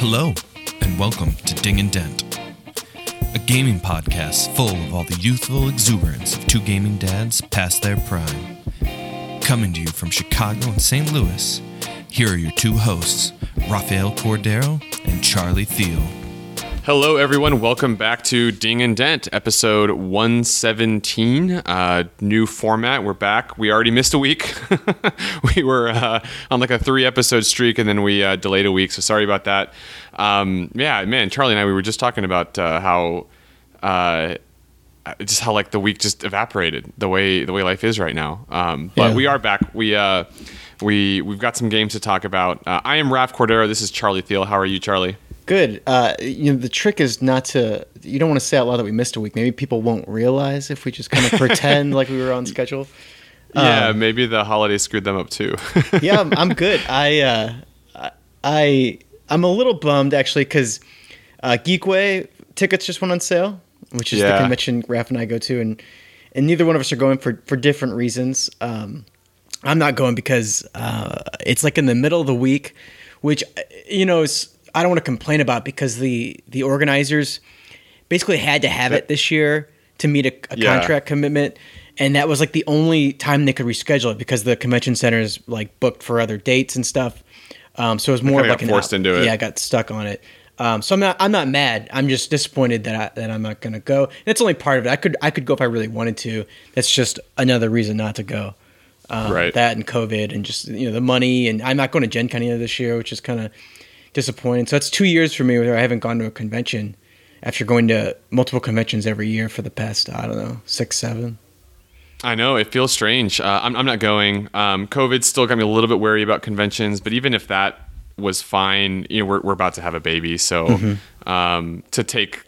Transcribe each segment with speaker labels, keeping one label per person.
Speaker 1: Hello, and welcome to Ding and Dent, a gaming podcast full of all the youthful exuberance of two gaming dads past their prime. Coming to you from Chicago and St. Louis, here are your two hosts, Rafael Cordero and Charlie Thiel.
Speaker 2: Hello, everyone. Welcome back to Ding and Dent, episode 117. Uh, new format. We're back. We already missed a week. we were uh, on like a three episode streak and then we uh, delayed a week. So sorry about that. Um, yeah, man, Charlie and I, we were just talking about uh, how. Uh, just how like the week just evaporated the way the way life is right now. Um, but
Speaker 3: Yeah.
Speaker 2: we are back. We uh, we we've got some games to talk about. Uh, I am Raf Cordero. This is Charlie Thiel. How are you, Charlie?
Speaker 3: Good. Uh, you know, the trick is not to. You don't want to say out loud that we missed a week. Maybe people won't realize if we just kind of pretend like we were on schedule.
Speaker 2: Yeah,
Speaker 3: Um,
Speaker 2: maybe the holiday screwed them up too.
Speaker 3: yeah, I'm, I'm good. I, uh, I- I'm a little bummed actually because uh, Geekway tickets just went on sale, which is the convention Raf and I go to, and and neither one of us are going for for different reasons. Um, I'm not going because uh, it's like in the middle of the week, which you know is I don't want to complain about because the the organizers basically had to have it this year to meet a, a
Speaker 2: Yeah.
Speaker 3: contract commitment, and that was like the only time they could reschedule it because the convention center is like booked for other dates and stuff. Um, so it was more like
Speaker 2: got
Speaker 3: an
Speaker 2: forced
Speaker 3: out-
Speaker 2: into it.
Speaker 3: Yeah, I got stuck on it. Um, so I'm not I'm not mad. I'm just disappointed that I, that I'm not going to go. That's only part of it. I could I could go if I really wanted to. That's just another reason not to go. Um,
Speaker 2: Right.
Speaker 3: That and COVID and just you know the money and I'm not going to Gen Con either this year, which is kind of disappointing. So that's two years for me where I haven't gone to a convention after going to multiple conventions every year for the past I don't know six seven.
Speaker 2: I know it feels strange. Uh, I'm, I'm not going. Um, COVID still got me a little bit wary about conventions, but even if that was fine, you know, we're, we're about to have a baby, so
Speaker 3: Mm-hmm.
Speaker 2: um, to take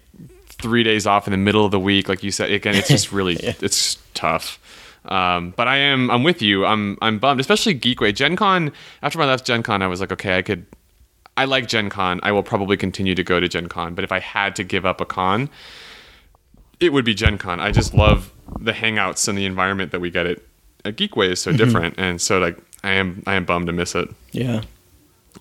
Speaker 2: three days off in the middle of the week, like you said, again, it's just really it's tough. Um, but I am I'm with you. I'm I'm bummed, especially Geekway. Gen Con. After I left Gen Con, I was like, okay, I could. I like Gen Con. I will probably continue to go to Gen Con, but if I had to give up a con, it would be Gen Con. I just love the hangouts and the environment that we get at, at Geekway is so different, and so like I am I am bummed to miss it.
Speaker 3: Yeah.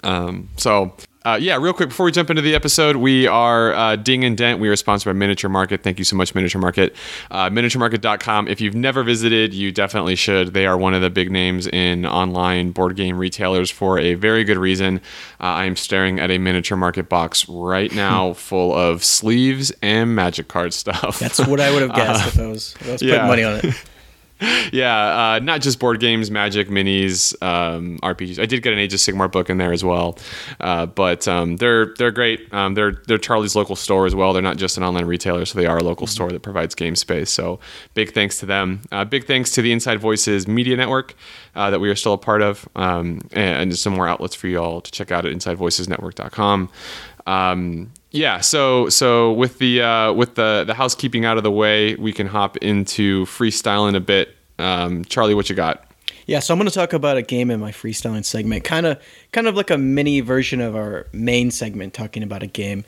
Speaker 2: Um, so. Uh, yeah, real quick before we jump into the episode, we are uh, Ding and Dent. We are sponsored by Miniature Market. Thank you so much, Miniature Market. Uh, MiniatureMarket.com. If you've never visited, you definitely should. They are one of the big names in online board game retailers for a very good reason. Uh, I am staring at a Miniature Market box right now full of sleeves and magic card stuff.
Speaker 3: That's what I would have guessed if I was, if I was
Speaker 2: yeah.
Speaker 3: putting money on it.
Speaker 2: Yeah, uh, not just board games, Magic, minis, um, RPGs. I did get an Age of Sigmar book in there as well, uh, but um, they're they're great. Um, they're they're Charlie's local store as well. They're not just an online retailer, so they are a local store that provides game space. So big thanks to them. Uh, big thanks to the Inside Voices Media Network uh, that we are still a part of, um, and some more outlets for you all to check out at InsideVoicesNetwork.com. Um, yeah, so so with the uh, with the the housekeeping out of the way, we can hop into freestyling a bit. Um, Charlie, what you got?
Speaker 3: Yeah, so I'm going to talk about a game in my freestyling segment, kind of, kind of like a mini version of our main segment, talking about a game.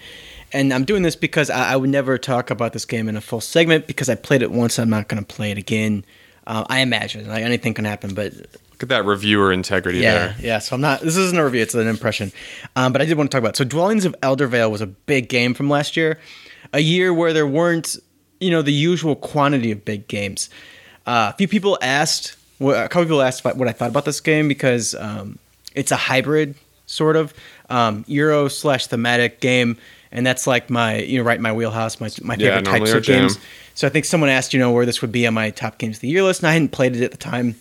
Speaker 3: And I'm doing this because I, I would never talk about this game in a full segment because I played it once. I'm not going to play it again. Uh, I imagine like anything can happen, but
Speaker 2: Look at that reviewer integrity
Speaker 3: yeah,
Speaker 2: there.
Speaker 3: yeah. So I'm not. This isn't a review; it's an impression. Um, but I did want to talk about. So Dwellings of Eldervale was a big game from last year, a year where there weren't, you know, the usual quantity of big games. Uh, a few people asked. Well, a couple people asked about what I thought about this game because um, it's a hybrid sort of um, Euro slash thematic game, and that's like my you know right in my wheelhouse, my my favorite
Speaker 2: normally
Speaker 3: types of games. So I think someone asked, you know, where this would be on my top games of the year list, and I hadn't played it at the time.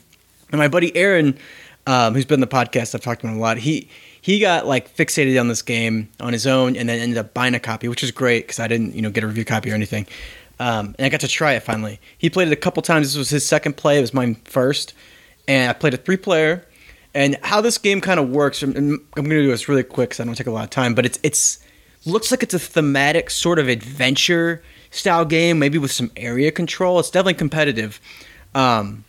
Speaker 3: And my buddy Aaron, um, who's been on the podcast, I've talked to him a lot. He he got like fixated on this game on his own, and then ended up buying a copy, which is great because I didn't you know get a review copy or anything. Um, and I got to try it finally. He played it a couple times. This was his second play. It was mine first, and I played a three player. And how this game kind of works, and I'm going to do this really quick because I don't take a lot of time. But it's it's looks like it's a thematic sort of adventure style game, maybe with some area control. It's definitely competitive, um,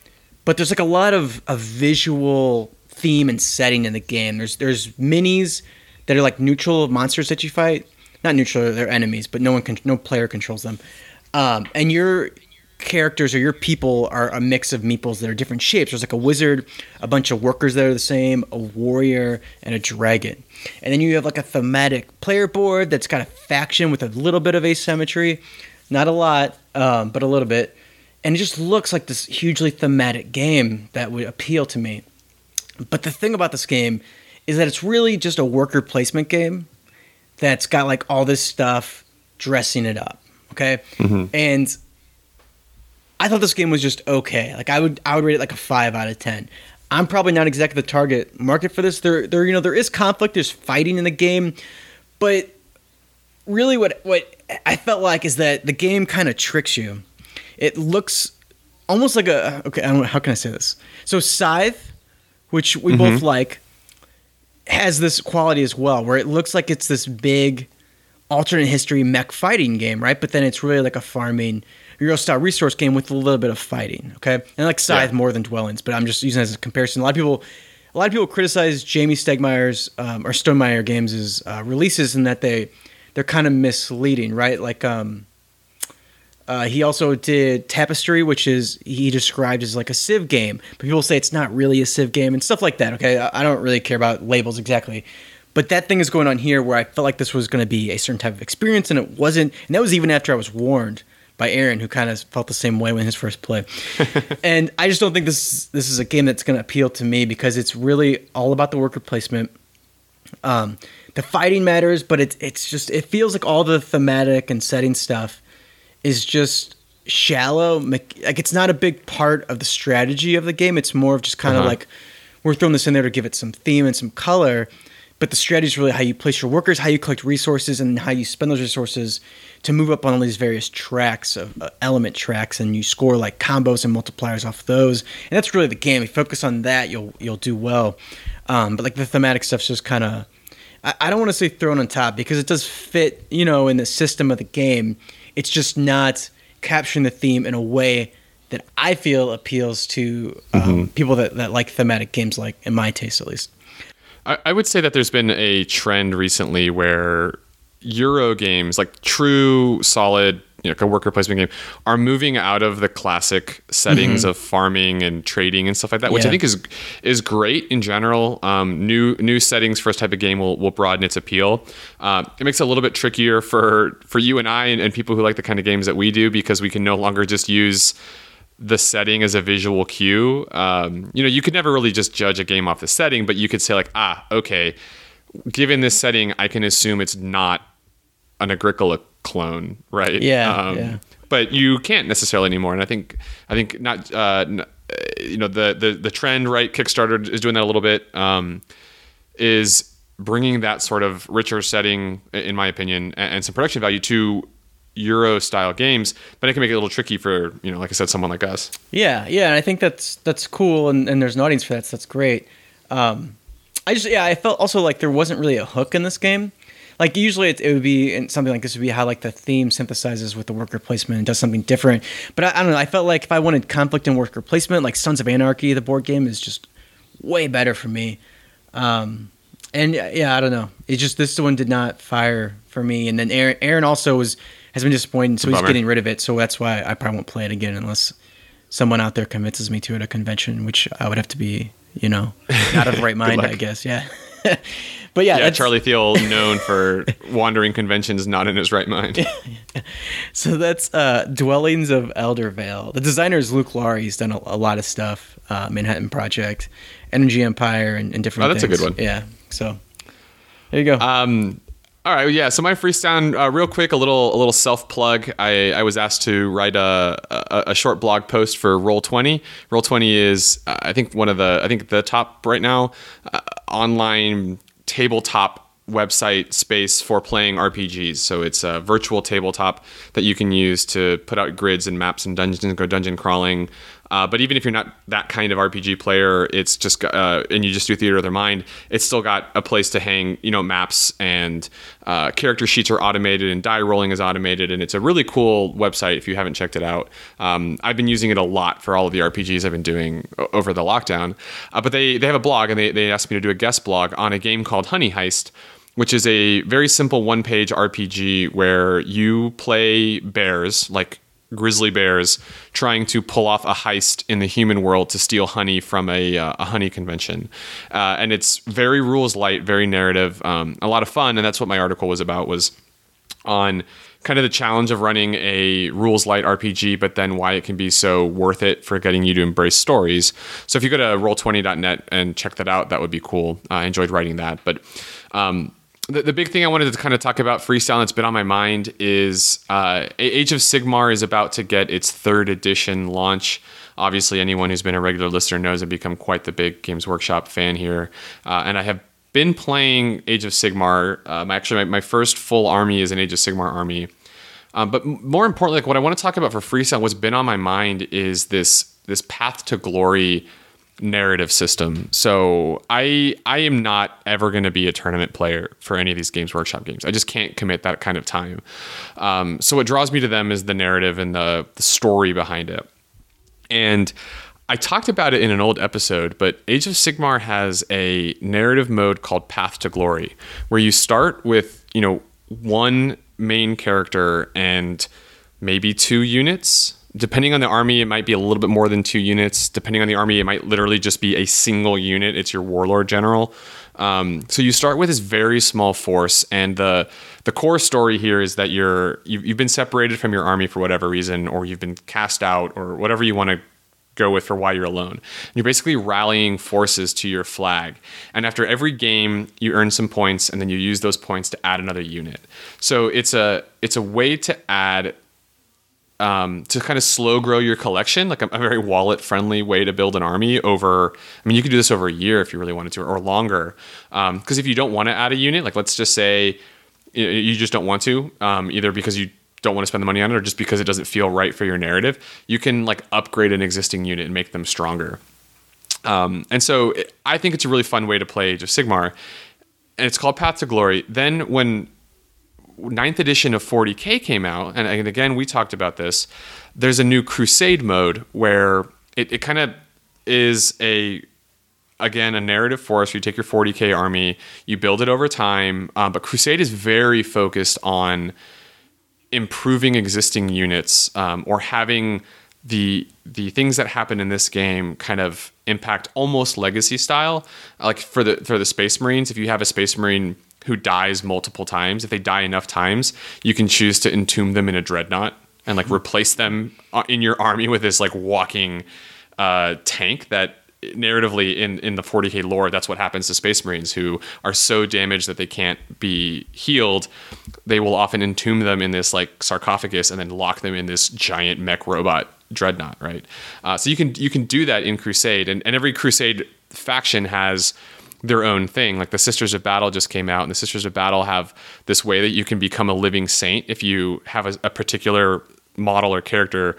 Speaker 3: but there's like a lot of a visual theme and setting in the game. There's there's minis that are like neutral monsters that you fight. Not neutral, they're enemies, but no one can, no player controls them. Um, and you're characters or your people are a mix of meeples that are different shapes. There's like a wizard, a bunch of workers that are the same, a warrior, and a dragon. And then you have like a thematic player board that's got a faction with a little bit of asymmetry, not a lot, um, but a little bit. And it just looks like this hugely thematic game that would appeal to me. But the thing about this game is that it's really just a worker placement game that's got like all this stuff dressing it up. Okay. Mm-hmm. And I thought this game was just okay. Like I would I would rate it like a five out of ten. I'm probably not exactly the target market for this. There there you know there is conflict, there's fighting in the game, but really what what I felt like is that the game kind of tricks you. It looks almost like a okay. I don't know, how can I say this? So Scythe, which we both like, has this quality as well, where it looks like it's this big alternate history mech fighting game, right? But then it's really like a farming Euro style resource game with a little bit of fighting. Okay, and I like Scythe
Speaker 2: Yeah.
Speaker 3: more than Dwellings, but I'm just using it as a comparison. A lot of people, a lot of people criticize Jamey Stegmaier's um, or Stonemaier Games' uh, releases in that they they're kind of misleading, right? Like um, uh, he also did Tapestry, which is he described as like a Civ game, but people say it's not really a Civ game and stuff like that. Okay, I I don't really care about labels exactly, but that thing is going on here where I felt like this was going to be a certain type of experience, and it wasn't. And that was even after I was warned by Aaron, who kind of felt the same way when his first play. and I just don't think this this is a game that's going to appeal to me because it's really all about the worker placement. Um, the fighting matters, but it's it's just it feels like all the thematic and setting stuff is just shallow. Like it's not a big part of the strategy of the game. It's more of just kind of
Speaker 2: Uh-huh.
Speaker 3: like we're throwing this in there to give it some theme and some color. But the strategy is really how you place your workers, how you collect resources, and how you spend those resources to move up on all these various tracks of uh, element tracks, and you score like combos and multipliers off those. And that's really the game. If you focus on that, you'll you'll do well. Um, but like the thematic stuff's just kind of I, I don't want to say thrown on top because it does fit, you know, in the system of the game. It's just not capturing the theme in a way that I feel appeals to um, people that, that like thematic games, like in my taste at least.
Speaker 2: I, I would say that there's been a trend recently where Euro games, like true, solid, you know, like a worker placement game, are moving out of the classic settings of farming and trading and stuff like that, which I think is is great in general. Um, new new settings for this type of game will, will broaden its appeal. Uh, it makes it a little bit trickier for for you and I and, and people who like the kind of games that we do because we can no longer just use the setting as a visual cue. Um, you know, you could never really just judge a game off the setting, but you could say like, ah, okay, given this setting, I can assume it's not an Agricola clone, right?
Speaker 3: Yeah, yeah.
Speaker 2: But you can't necessarily anymore, and I think I think not. Uh, uh, you know, the the the trend, right? Kickstarter is doing that a little bit. Um, is bringing that sort of richer setting, in my opinion, and, and some production value to Euro style games, but it can make it a little tricky for you know, like I said, someone like us.
Speaker 3: Yeah, yeah, and I think that's that's cool, and, and there's an audience for that, so that's great. Um, I just yeah, I felt also like there wasn't really a hook in this game. Like usually it, it would be in something like this would be how like the theme synthesizes with the worker placement and does something different. But I, I don't know. I felt like if I wanted conflict and worker placement, like Sons of Anarchy, the board game is just way better for me. Um, and yeah, yeah, I don't know. It just this one did not fire for me. And then Aaron, Aaron also was has been disappointed, so he's getting rid of it. So that's why I probably won't play it again unless someone out there convinces me to at a convention, which I would have to be, you know, out of right mind, I guess. Yeah. but yeah,
Speaker 2: Yeah, Charlie Thiel, known for wandering conventions, not in his right mind.
Speaker 3: So that's uh, Dwellings of Eldervale. The designer is Luke Laurie. He's done a, a lot of stuff. Uh, Manhattan Project, Energy Empire, and, and different.
Speaker 2: Oh, that's a
Speaker 3: things.
Speaker 2: good one.
Speaker 3: Yeah. So there you go.
Speaker 2: Um, all right, yeah. So my freestand, uh, real quick, a little a little self plug. I, I was asked to write a, a a short blog post for Roll Twenty. Roll Twenty is uh, I think one of the I think the top right now uh, online tabletop website space for playing RPGs. So it's a virtual tabletop that you can use to put out grids and maps and dungeons and go dungeon crawling. Uh, but even if you're not that kind of RPG player, it's just uh, and you just do theater of their mind, it's still got a place to hang, you know, maps and uh, character sheets are automated and die rolling is automated, and it's a really cool website if you haven't checked it out. Um, I've been using it a lot for all of the RPGs I've been doing over the lockdown. Uh, but they they have a blog and they they asked me to do a guest blog on a game called Honey Heist which is a very simple one page RPG where you play bears, like grizzly bears trying to pull off a heist in the human world to steal honey from a, uh, a honey convention. Uh, and it's very rules light, very narrative, um, a lot of fun. And that's what my article was about was on kind of the challenge of running a rules light RPG, but then why it can be so worth it for getting you to embrace stories. So if you go to roll20.net and check that out, that would be cool. I enjoyed writing that. But um, the, the big thing I wanted to kind of talk about freestyle that's been on my mind is uh, Age of Sigmar is about to get its third edition launch. Obviously, anyone who's been a regular listener knows I've become quite the big Games Workshop fan here, uh, and I have been playing Age of Sigmar. Um, actually, my, my, first full army is an Age of Sigmar army. Um, but more importantly, like what I want to talk about for freestyle, what's been on my mind is this this path to glory narrative system. So I I am not ever going to be a tournament player for any of these Games Workshop games. I just can't commit that kind of time. Um, so what draws me to them is the narrative and the the story behind it. And I talked about it in an old episode, but Age of Sigmar has a narrative mode called Path to Glory, where you start with you know one main character and maybe two units depending on the army, it might be a little bit more than two units. Depending on the army, it might literally just be a single unit. It's your warlord general. Um, so you start with this very small force, and the the core story here is that you're you've, you've been separated from your army for whatever reason, or you've been cast out, or whatever you want to go with for why you're alone. And you're basically rallying forces to your flag. And after every game, you earn some points, and then you use those points to add another unit. So it's a it's a way to add um, to kind of slow grow your collection, like a, a very wallet friendly way to build an army over. I mean, you could do this over a year if you really wanted to, or longer. Because um, if you don't want to add a unit, like let's just say you just don't want to, um, either because you don't want to spend the money on it, or just because it doesn't feel right for your narrative, you can like upgrade an existing unit and make them stronger. Um, and so it, I think it's a really fun way to play of Sigmar, and it's called Path to Glory. Then when ninth edition of 40k came out, and, and again we talked about this. There's a new Crusade mode where it, it kind of is a again a narrative force. You take your 40k army, you build it over time, um, but Crusade is very focused on improving existing units um, or having the the things that happen in this game kind of impact almost legacy style. Like for the for the Space Marines, if you have a Space Marine who dies multiple times, if they die enough times, you can choose to entomb them in a dreadnought and like replace them uh, in your army with this like walking uh, tank that narratively in in the 40k lore that's what happens to space marines who are so damaged that they can't be healed. They will often entomb them in this like sarcophagus and then lock them in this giant mech robot dreadnought right? Uh, so you can you can do that in crusade and, and every crusade faction has their own thing. Like the Sisters of Battle just came out, and the Sisters of Battle have this way that you can become a living saint if you have a, a particular model or character.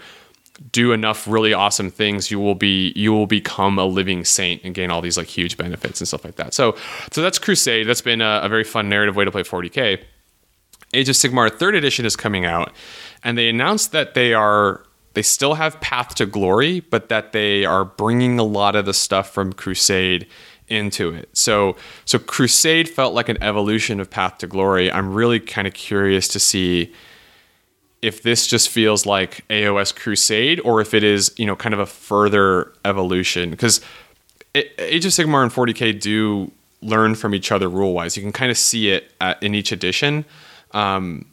Speaker 2: Do enough really awesome things you will be you will become a living saint and gain all these like huge benefits and stuff like that. So so that's crusade. That's been a, a very fun narrative way to play 40k age of sigmar third edition is coming out and they announced that they are they still have path to glory but that they are bringing a lot of the stuff from crusade into it. So so Crusade felt like an evolution of Path to Glory. I'm really kind of curious to see if this just feels like AOS Crusade or if it is, you know, kind of a further evolution because Age of Sigmar and 40K do learn from each other rule wise. You can kind of see it at, in each edition. Um,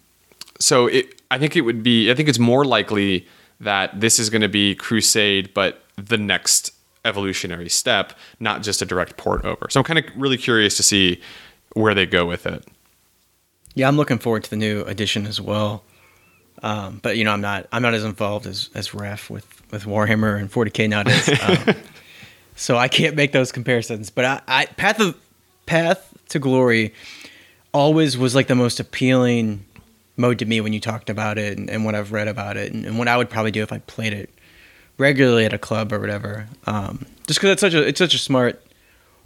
Speaker 2: so it, I think it would be, I think it's more likely that this is going to be Crusade, but the next evolutionary step, not just a direct port over. So I'm kind of really curious to see where they go with it.
Speaker 3: Yeah, I'm looking forward to the new edition as well. Um, but you know, I'm not I'm not as involved as as Raf with with Warhammer and 40k nowadays. Um, so I can't make those comparisons. But I, I Path of Path to Glory always was like the most appealing mode to me when you talked about it and, and what I've read about it and, and, what I would probably do if I played it regularly at a club or whatever. Um, just because it's such a it's such a smart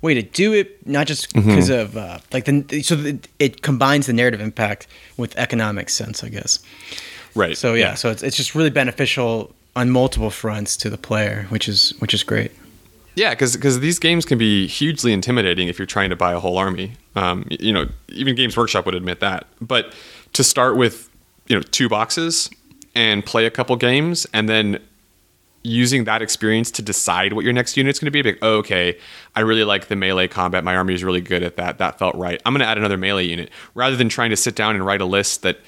Speaker 3: way to do it, not just because mm-hmm. of uh, like the so it, it combines the narrative impact with economic sense, I guess.
Speaker 2: Right.
Speaker 3: So yeah, yeah, so it's it's just really beneficial on multiple fronts to the player, which is which is great.
Speaker 2: Yeah, because because these games can be hugely intimidating if you're trying to buy a whole army. Um, you know, even Games Workshop would admit that. But to start with, you know, two boxes and play a couple games and then using that experience to decide what your next unit's going to be. Like, oh, okay, I really like the melee combat. My army is really good at that. That felt right. I'm going to add another melee unit rather than trying to sit down and write a list that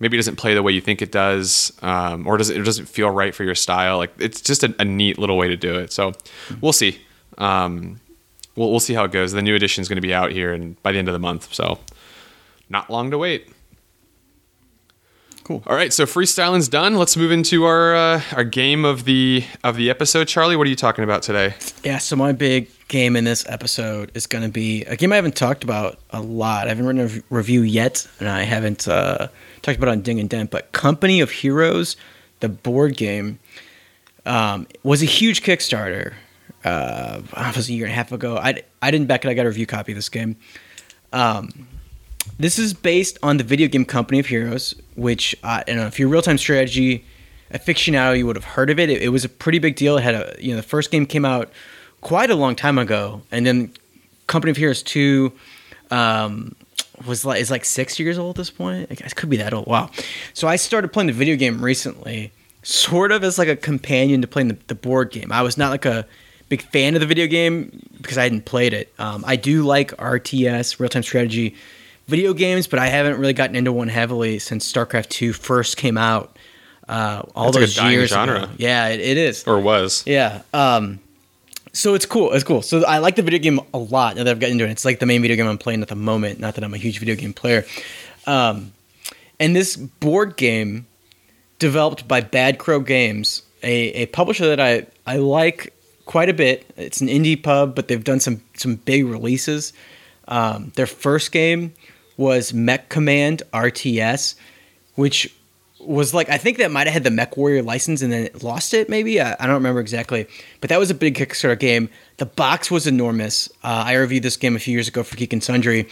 Speaker 2: maybe doesn't play the way you think it does, um, or does it, doesn't feel right for your style. Like it's just a, a neat little way to do it. So we'll see. Um, we'll we'll see how it goes. The new edition is going to be out here and by the end of the month. So not long to wait.
Speaker 3: Cool.
Speaker 2: All right, so freestyling's done. Let's move into our uh, our game of the of the episode. Charlie, what are you talking about today?
Speaker 3: Yeah, so my big game in this episode is going to be a game I haven't talked about a lot. I haven't written a review yet, and I haven't uh, talked about it on Ding and Dent. But Company of Heroes, the board game, um, was a huge Kickstarter. Uh, it was a year and a half ago. I, I didn't back it. I got a review copy of this game. Um, this is based on the video game Company of Heroes, which uh, I don't know if you're real time strategy aficionado, you would have heard of it. it. It was a pretty big deal. It had a you know the first game came out quite a long time ago, and then Company of Heroes two um, was like is like six years old at this point. It could be that old. Wow. So I started playing the video game recently, sort of as like a companion to playing the, the board game. I was not like a big fan of the video game because I hadn't played it. Um, I do like RTS real time strategy video games, but I haven't really gotten into one heavily since StarCraft Two first came out. Uh, all
Speaker 2: That's like a
Speaker 3: those
Speaker 2: dying
Speaker 3: years
Speaker 2: genre.
Speaker 3: ago. Yeah, it, it is.
Speaker 2: Or was?
Speaker 3: Yeah. Um, so it's cool. It's cool. So I like the video game a lot now that I've gotten into it. It's like the main video game I'm playing at the moment. Not that I'm a huge video game player. Um, and this board game, developed by Bad Crow Games, a, a publisher that I, I like quite a bit. It's an indie pub, but they've done some some big releases. Um, their first game was Mech Command RTS, which was like I think that might have had the Mech Warrior license and then it lost it. Maybe I, I don't remember exactly, but that was a big Kickstarter game. The box was enormous. Uh, I reviewed this game a few years ago for Geek and Sundry,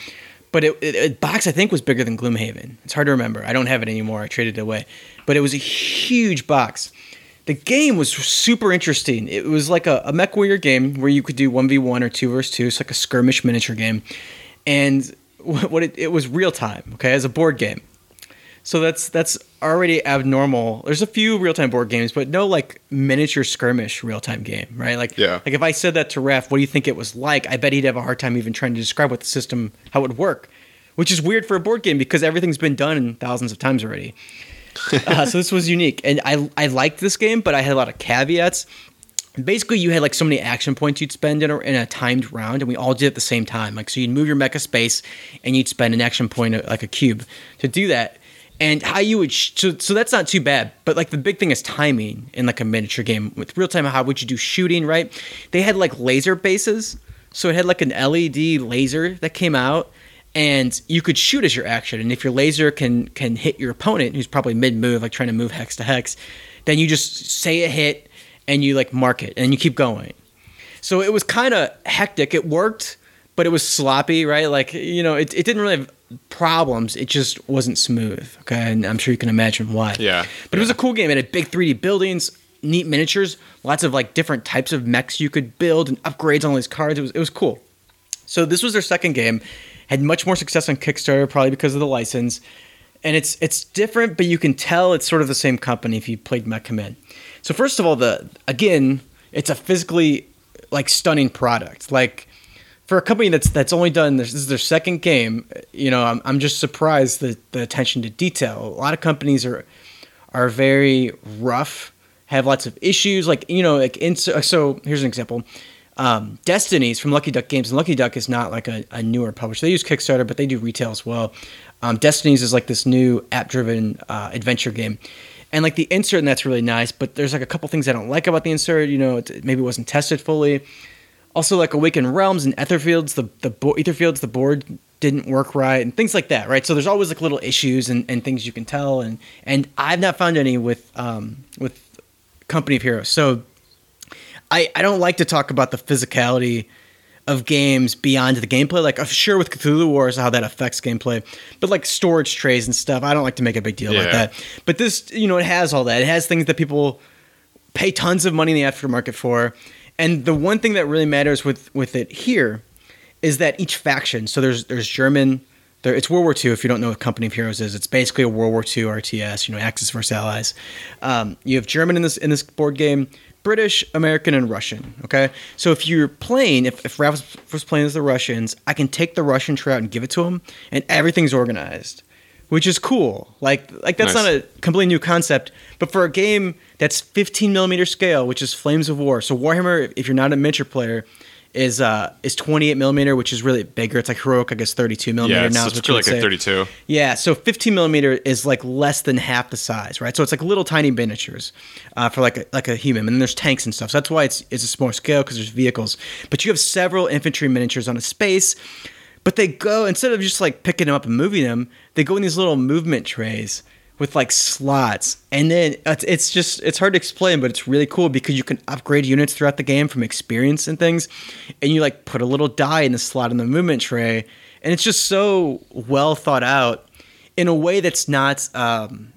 Speaker 3: but it, it, it box I think was bigger than Gloomhaven. It's hard to remember. I don't have it anymore. I traded it away, but it was a huge box. The game was super interesting. It was like a, a Mech Warrior game where you could do one v one or two versus two. It's like a skirmish miniature game, and what it, it was real time. Okay, as a board game. So that's that's already abnormal. There's a few real time board games, but no like miniature skirmish real time game, right? Like
Speaker 2: Yeah.
Speaker 3: like if I said that to Raf, what do you think it was like? I bet he'd have a hard time even trying to describe what the system how it would work, which is weird for a board game because everything's been done thousands of times already. uh, so this was unique, and I I liked this game, but I had a lot of caveats. Basically, you had like so many action points you'd spend in a, in a timed round, and we all did it at the same time. Like, so you'd move your mecha space, and you'd spend an action point, uh, like a cube, to do that. And how you would, sh- so, so that's not too bad. But like the big thing is timing in like a miniature game with real time. How would you do shooting? Right? They had like laser bases, so it had like an LED laser that came out, and you could shoot as your action. And if your laser can can hit your opponent, who's probably mid move, like trying to move hex to hex, then you just say a hit and you like mark it and you keep going. So it was kind of hectic. It worked, but it was sloppy, right? Like you know, it, it didn't really have problems. It just wasn't smooth. Okay, and I'm sure you can imagine why.
Speaker 2: Yeah.
Speaker 3: But it was a cool game. It had big 3D buildings, neat miniatures, lots of like different types of mechs you could build and upgrades on all these cards. It was it was cool. So this was their second game. Had much more success on Kickstarter, probably because of the license. And it's it's different, but you can tell it's sort of the same company if you played Mech Command. So first of all, the again, it's a physically like stunning product. Like for a company that's that's only done this, this is their second game, you know, I'm I'm just surprised the the attention to detail. A lot of companies are are very rough, have lots of issues. Like you know, like in, so here's an example. Um, Destinies from Lucky Duck Games, and Lucky Duck is not like a, a newer publisher. They use Kickstarter, but they do retail as well. Um, Destinies is like this new app-driven uh, adventure game, and like the insert and that's really nice. But there's like a couple things I don't like about the insert. You know, it, maybe wasn't tested fully. Also, like Awakened Realms and Etherfields, the the bo- Etherfields, the board didn't work right, and things like that, right? So there's always like little issues and, and things you can tell, and and I've not found any with um with Company of Heroes. So I I don't like to talk about the physicality of games beyond the gameplay. Like, I'm sure with Cthulhu Wars how that affects gameplay, but like storage trays and stuff, I don't like to make a big deal
Speaker 2: Yeah.
Speaker 3: that. But this, you know, it has all that. It has things that people pay tons of money in the aftermarket for. And the one thing that really matters with with it here is that each faction. So there's there's German, There, it's World War II. If you don't know what Company of Heroes is, it's basically a World War II RTS. You know, Axis versus Allies. Um, you have German in this in this board game, British, American, and Russian. Okay, so if you're playing, if if Raf was playing as the Russians, I can take the Russian tray out and give it to him, and everything's organized, which is cool. Like like that's
Speaker 2: Nice.
Speaker 3: not a completely new concept, but for a game that's 15 millimeter scale, which is Flames of War. So Warhammer, if you're not a miniature player. Is uh is 28 millimeter, which is really bigger. It's like heroic, I guess 32 millimeter
Speaker 2: Yeah, it's,
Speaker 3: now.
Speaker 2: it's
Speaker 3: is
Speaker 2: really like
Speaker 3: say.
Speaker 2: a 32.
Speaker 3: Yeah, so 15 millimeter is like less than half the size, right? So it's like little tiny miniatures uh, for like a, like a human, and then there's tanks and stuff. So that's why it's it's a smaller scale because there's vehicles. But you have several infantry miniatures on a space, but they go instead of just like picking them up and moving them, they go in these little movement trays with like slots, and then it's, it's just it's hard to explain, but it's really cool because you can upgrade units throughout the game from experience and things, and you like put a little die in the slot in the movement tray, and it's just so well thought out in a way that's not um,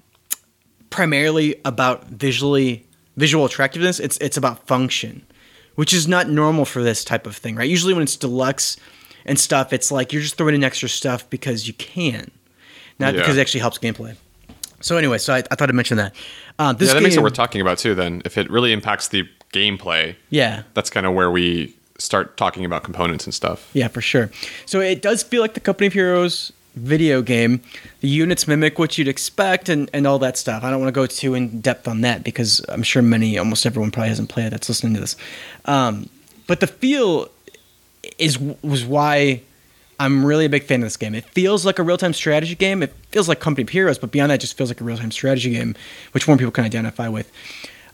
Speaker 3: primarily about visually visual attractiveness. It's it's about function, which is not normal for this type of thing, right? Usually when it's deluxe and stuff, it's like you're just throwing in extra stuff because you can, not
Speaker 2: Yeah.
Speaker 3: because it actually helps gameplay. So anyway, so I, I thought I'd mention that. Um, this
Speaker 2: Yeah, that makes it worth talking about too. Then, if it really impacts the gameplay,
Speaker 3: Yeah,
Speaker 2: that's kind of where we start talking about components and stuff.
Speaker 3: Yeah, for sure. So it does feel like the Company of Heroes video game. The units mimic what you'd expect and, and all that stuff. I don't want to go too in depth on that because I'm sure many, almost everyone probably hasn't played it that's listening to this. Um, but the feel is was why I'm really a big fan of this game. It feels like a real time strategy game. It feels like Company of Heroes, but beyond that, it just feels like a real time strategy game, which more people can identify with.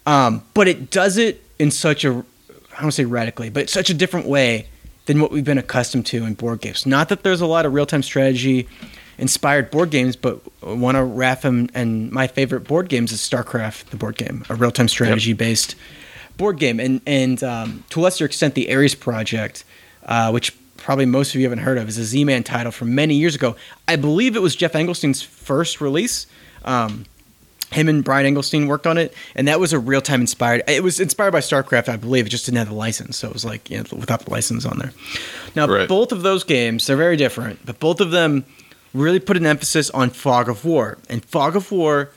Speaker 3: Um, but it does it in such a, I don't want to say radically, but such a different way than what we've been accustomed to in board games. Not that there's a lot of real time strategy inspired board games, but one of Raf and, my favorite board games is StarCraft, the board game, a real time strategy based board game. And, and um, to a lesser extent, the Ares Project, uh, which probably most of you haven't heard of, is a Z Man title from many years ago. I believe it was Geoff Engelstein's first release. Um, him and Brian Engelstein worked on it, and that was a real time inspired. It was inspired by StarCraft, I believe. It just didn't have the license, so it was like you know, without the license on there. Now,
Speaker 2: Right.
Speaker 3: both of those games they're very different, but both of them really put an emphasis on Fog of War, and Fog of War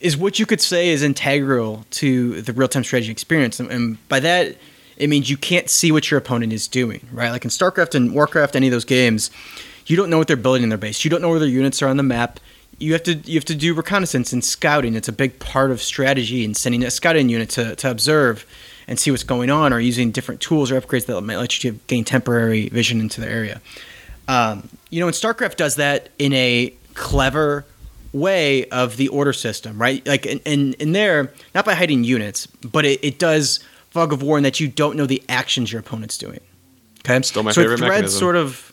Speaker 3: is what you could say is integral to the real time strategy experience, and, and by that it means you can't see what your opponent is doing, right? Like in StarCraft and Warcraft, any of those games, you don't know what they're building in their base. You don't know where their units are on the map. You have to you have to do reconnaissance and scouting. It's a big part of strategy and sending a scouting unit to, to observe and see what's going on, or using different tools or upgrades that might let you gain temporary vision into the area. Um, you know, and StarCraft does that in a clever way of the order system, right? Like in, in, in there, not by hiding units, but it, it does fog of war in that you don't know the actions your opponent's doing. Okay,
Speaker 2: Still my
Speaker 3: so
Speaker 2: favorite
Speaker 3: it threads
Speaker 2: mechanism.
Speaker 3: sort of,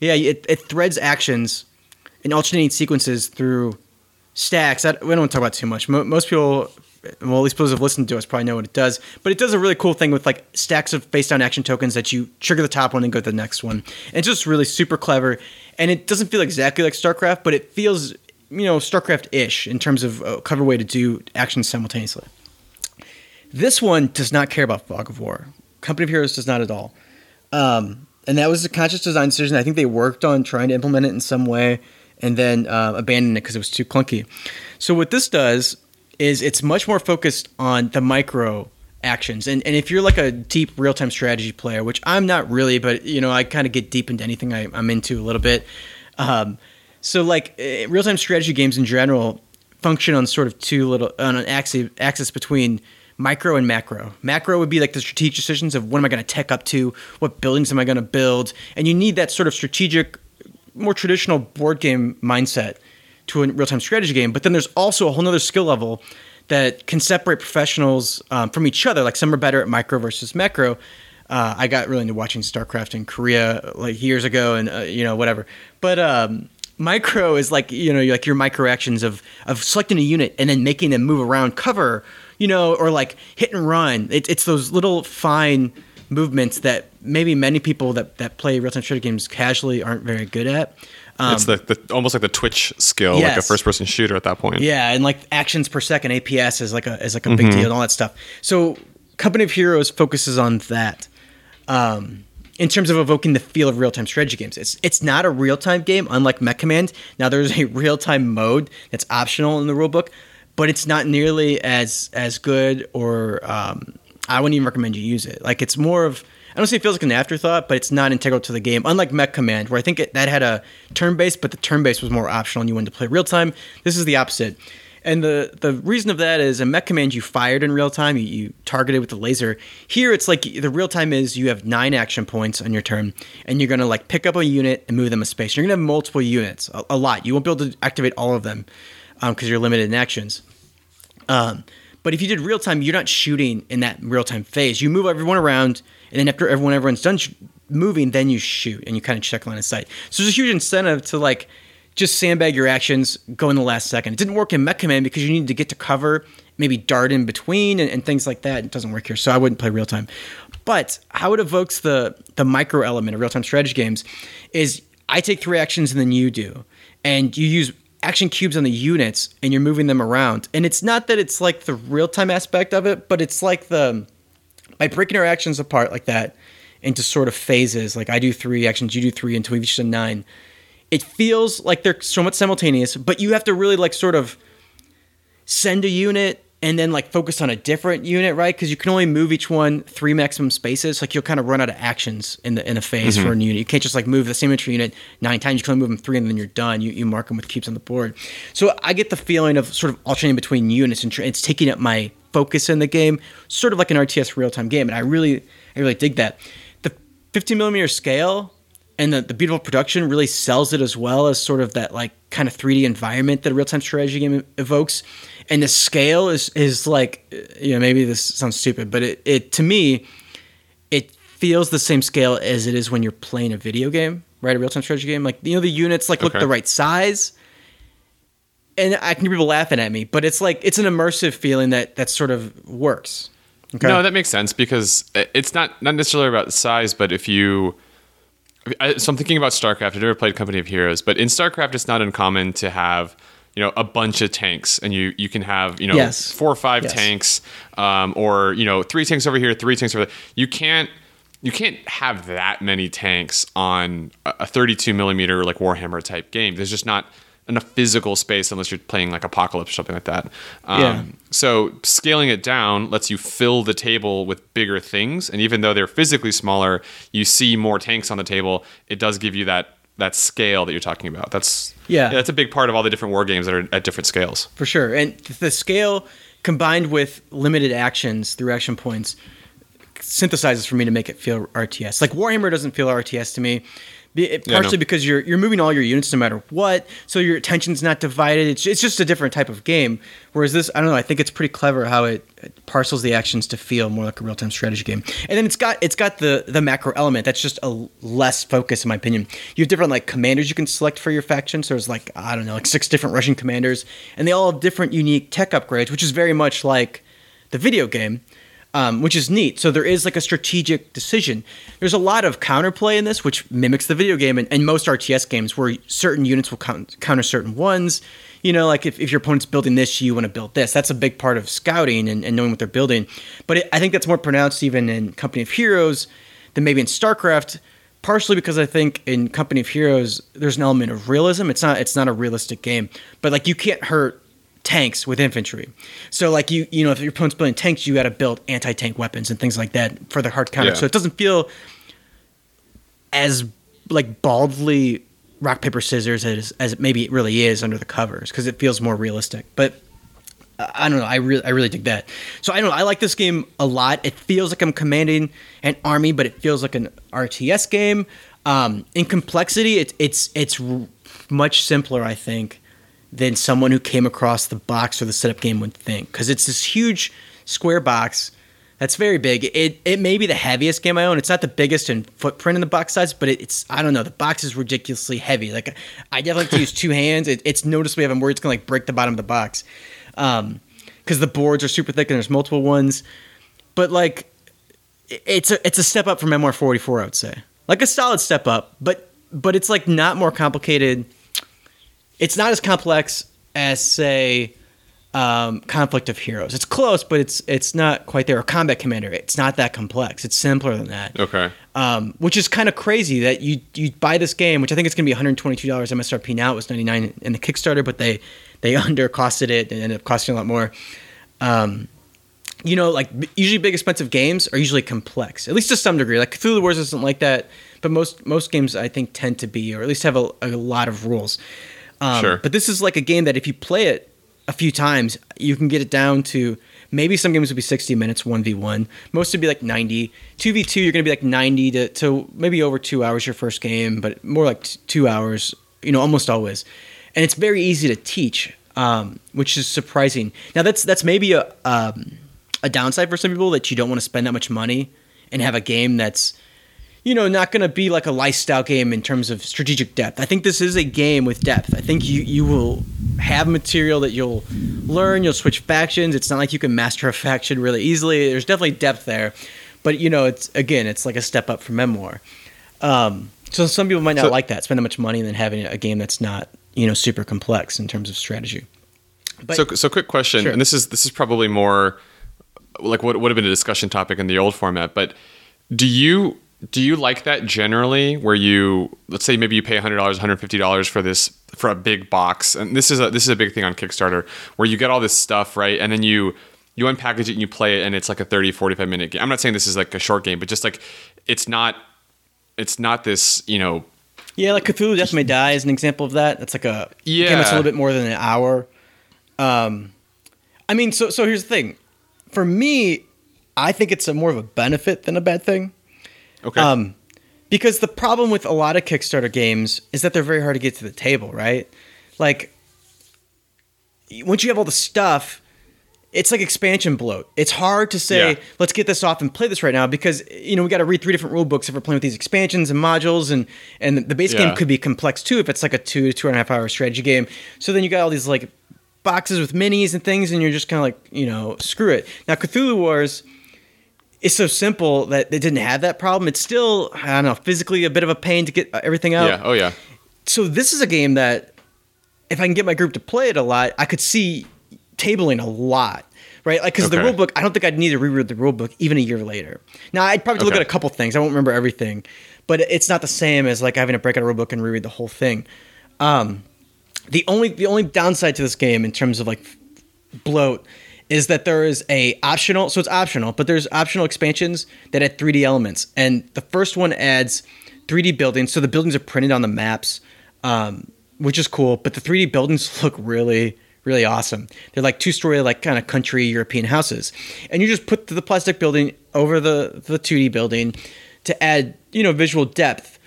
Speaker 3: yeah, it, it threads actions in alternating sequences through stacks. I, we don't want to talk about too much. Mo, most people, well, at least those who've listened to us probably know what it does. But it does a really cool thing with like stacks of face down action tokens that you trigger the top one and go to the next one. And it's just really super clever. And it doesn't feel exactly like StarCraft, but it feels, you know, StarCraft ish in terms of a clever way to do actions simultaneously. This one does not care about Fog of War. Company of Heroes does not at all. Um, and that was a conscious design decision. I think they worked on trying to implement it in some way and then uh, abandoned it because it was too clunky. So what this does is it's much more focused on the micro actions. And, and if you're like a deep real-time strategy player, which I'm not really, but you know, I kind of get deep into anything I, I'm into a little bit. Um, so like eh, real-time strategy games in general function on sort of two little on an axis axis between micro and macro. Macro would be like the strategic decisions of what am I going to tech up to, what buildings am I going to build, and you need that sort of strategic, more traditional board game mindset to a real time strategy game. But then there's also a whole other skill level that can separate professionals um, from each other. Like some are better at micro versus macro. Uh, I got really into watching StarCraft in Korea like years ago, and uh, you know whatever. But um, micro is like you know like your micro actions of of selecting a unit and then making them move around cover, you know, or like hit and run. It, it's those little fine movements that maybe many people that that play real time strategy games casually aren't very good at. Um,
Speaker 2: it's the, the almost like the Twitch skill, like a first person shooter at that point.
Speaker 3: yeah, and like actions per second APS is like a is like a big deal and all that stuff. So Company of Heroes focuses on that. Um, in terms of evoking the feel of real time strategy games. It's it's not a real time game, unlike Mech Command. Now there's a real time mode that's optional in the rulebook, but it's not nearly as as good or um, I wouldn't even recommend you use it. Like it's more of I don't say it feels like an afterthought, but it's not integral to the game. Unlike Mech Command, where I think it, that had a turn base, but the turn base was more optional and you wanted to play real time. This is the opposite. And the, the reason of that is in Mech Command, you fired in real time, you, you targeted with the laser. Here, it's like the real time is you have nine action points on your turn, and you're going to like pick up a unit and move them a space. You're going to have multiple units, a, a, lot. You won't be able to activate all of them because um, you're limited in actions. Um, but if you did real time, you're not shooting in that real time phase. You move everyone around, and then after everyone everyone's done sh- moving, then you shoot and you kind of check line of sight. So there's a huge incentive to like just sandbag your actions, go in the last second. It didn't work in Mech Command because you needed to get to cover, maybe dart in between and, and things like that. It doesn't work here, so I wouldn't play real time. But how it evokes the the micro element of real time strategy games is I take three actions and then you do, and you use action cubes on the units and you're moving them around. And it's not that it's like the real time aspect of it, but it's like the by breaking our actions apart like that into sort of phases. Like I do three actions, you do three until we've reached a nine it feels like they're somewhat simultaneous, but you have to really like sort of send a unit and then like focus on a different unit, right? Because you can only move each one three maximum spaces. Like you'll kind of run out of actions in the in a phase mm-hmm. for a unit. You can't just like move the same entry unit nine times. You can only move them three and then you're done. You, you mark them with cubes on the board. So I get the feeling of sort of alternating between units and tr- it's taking up my focus in the game, sort of like an RTS real time game. And I really I really dig that. The 15 millimeter scale and the, the beautiful production really sells it as well as sort of that like kind of 3D environment that a real time strategy game evokes. And the scale is is like you know maybe this sounds stupid, but it, it to me it feels the same scale as it is when you're playing a video game, right? A real time strategy game. Like you know the units like look okay. the right size. And I can hear people laughing at me, but it's like it's an immersive feeling that that sort of works.
Speaker 2: Okay? No, that makes sense because it's not not necessarily about size, but if you I, so I'm thinking about StarCraft. I've never played Company of Heroes, but in StarCraft, it's not uncommon to have you know a bunch of tanks, and you you can have you know yes. four or five yes. tanks, um, or you know three tanks over here, three tanks over there. You can't you can't have that many tanks on a 32 millimeter like Warhammer type game. There's just not in a physical space unless you're playing like Apocalypse or something like that. Um, yeah. So scaling it down lets you fill the table with bigger things, and even though they're physically smaller, you see more tanks on the table. It does give you that that scale that you're talking about. That's yeah. yeah that's a big part of all the different war games that are at different scales.
Speaker 3: For sure, and the scale combined with limited actions through action points synthesizes for me to make it feel RTS. Like Warhammer doesn't feel RTS to me. It, partially yeah, because you're you're moving all your units no matter what, so your attention's not divided. It's it's just a different type of game. Whereas this, I don't know. I think it's pretty clever how it, it parcels the actions to feel more like a real time strategy game. And then it's got it's got the the macro element that's just a less focus in my opinion. You have different like commanders you can select for your faction. So there's like I don't know like six different Russian commanders, and they all have different unique tech upgrades, which is very much like the video game um, which is neat. So there is like a strategic decision. There's a lot of counterplay in this, which mimics the video game and, and most RTS games where certain units will count, counter certain ones. You know, like if, if your opponent's building this, you want to build this. That's a big part of scouting and, and knowing what they're building. But it, I think that's more pronounced even in Company of Heroes than maybe in StarCraft. Partially because I think in Company of Heroes there's an element of realism. It's not it's not a realistic game, but like you can't hurt tanks with infantry. So like you you know if your opponent's building tanks, you got to build anti-tank weapons and things like that for the hard counter. Yeah. So it doesn't feel as like baldly rock paper scissors as as maybe it really is under the covers because it feels more realistic. But I don't know. I really, I really dig that. So I don't know. I like this game a lot. It feels like I'm commanding an army, but it feels like an RTS game. Um, in complexity, it's it's it's much simpler, I think, than someone who came across the box or the setup game would think because it's this huge square box that's very big. It it may be the heaviest game I own. It's not the biggest in footprint in the box size, but it, it's I don't know. The box is ridiculously heavy. Like I definitely have to use two hands. It, it's noticeably I'm worried it's gonna like break the bottom of the box, um, because the boards are super thick and there's multiple ones. But like, it's a it's a step up from Memoir 44. I would say like a solid step up, but but it's like not more complicated it's not as complex as say um, Conflict of Heroes. It's close, but it's it's not quite there. Or Combat Commander. It's not that complex. It's simpler than that.
Speaker 2: Okay.
Speaker 3: Um, which is kind of crazy that you you buy this game, which I think it's going to be 122 dollars MSRP now. It was 99 in the Kickstarter, but they they under costed it and ended up costing a lot more. Um, you know, like usually big expensive games are usually complex, at least to some degree. Like Cthulhu Wars isn't like that, but most most games I think tend to be, or at least have a, a lot of rules. Um,
Speaker 2: Sure.
Speaker 3: But this is like a game that if you play it a few times, you can get it down to maybe some games would be 60 minutes, 1v1. Most would be like 90. 2v2, you're going to be like 90 to, to maybe over two hours your first game, but more like t- two hours, you know, almost always. And it's very easy to teach, um, which is surprising. Now, that's that's maybe a, um, a downside for some people that you don't want to spend that much money and have a game that's you know, not going to be like a lifestyle game in terms of strategic depth. I think this is a game with depth. I think you you will have material that you'll learn. You'll switch factions. It's not like you can master a faction really easily. There's definitely depth there, but you know, it's again, it's like a step up from Memoir. Um, so some people might not
Speaker 2: So-
Speaker 3: like that, spend that much money and then having a game that's not you know super complex in terms of strategy. But
Speaker 2: so so quick question,
Speaker 3: Sure.
Speaker 2: and this is this is probably more like what would have been a discussion topic in the old format, but do you do you like that generally where you let's say maybe you pay $100 $150 for this for a big box and this is a this is a big thing on Kickstarter where you get all this stuff right and then you you unpackage it and you play it and it's like a 30 45 minute game I'm not saying this is like a short game but just like it's not it's not this you know
Speaker 3: Yeah, like Cthulhu Death May Die is an example of that. That's like a game that's a little bit more than an hour. Um, I mean, so so here's the thing. For me, I think it's a more of a benefit than a bad thing.
Speaker 2: Okay
Speaker 3: Um, because the problem with a lot of Kickstarter games is that they're very hard to get to the table, right? Like, once you have all the stuff, it's like expansion bloat. It's hard to say,
Speaker 2: Yeah.
Speaker 3: let's get this off and play this right now because you know we got to read three different rule books if we're playing with these expansions and modules, and and the base
Speaker 2: Yeah.
Speaker 3: game could be complex too if it's like a two to two and a half hour strategy game. So then you got all these like boxes with minis and things, and you're just kind of like you know screw it. Now Cthulhu Wars is so simple that they didn't have that problem. It's still I don't know physically a bit of a pain to get everything out
Speaker 2: yeah oh yeah
Speaker 3: so this is a game that if I can get my group to play it a lot, I could see tabling a lot, right? Like because the
Speaker 2: Okay.
Speaker 3: rule book, I don't think I'd need to reread the rule book even a year later. Now I'd probably look at a couple things. I won't remember everything, but it's not the same as like having to break out a rule book and reread the whole thing. Um, the only the only downside to this game in terms of like bloat is that there is a optional so it's optional but there's optional expansions that add 3d elements. And the first one adds 3d buildings. So the buildings are printed on the maps um, which is cool but the 3d buildings look really really awesome. They're like two story like kind of country european houses. And you just put the plastic building over the the 2d building to add you know visual depth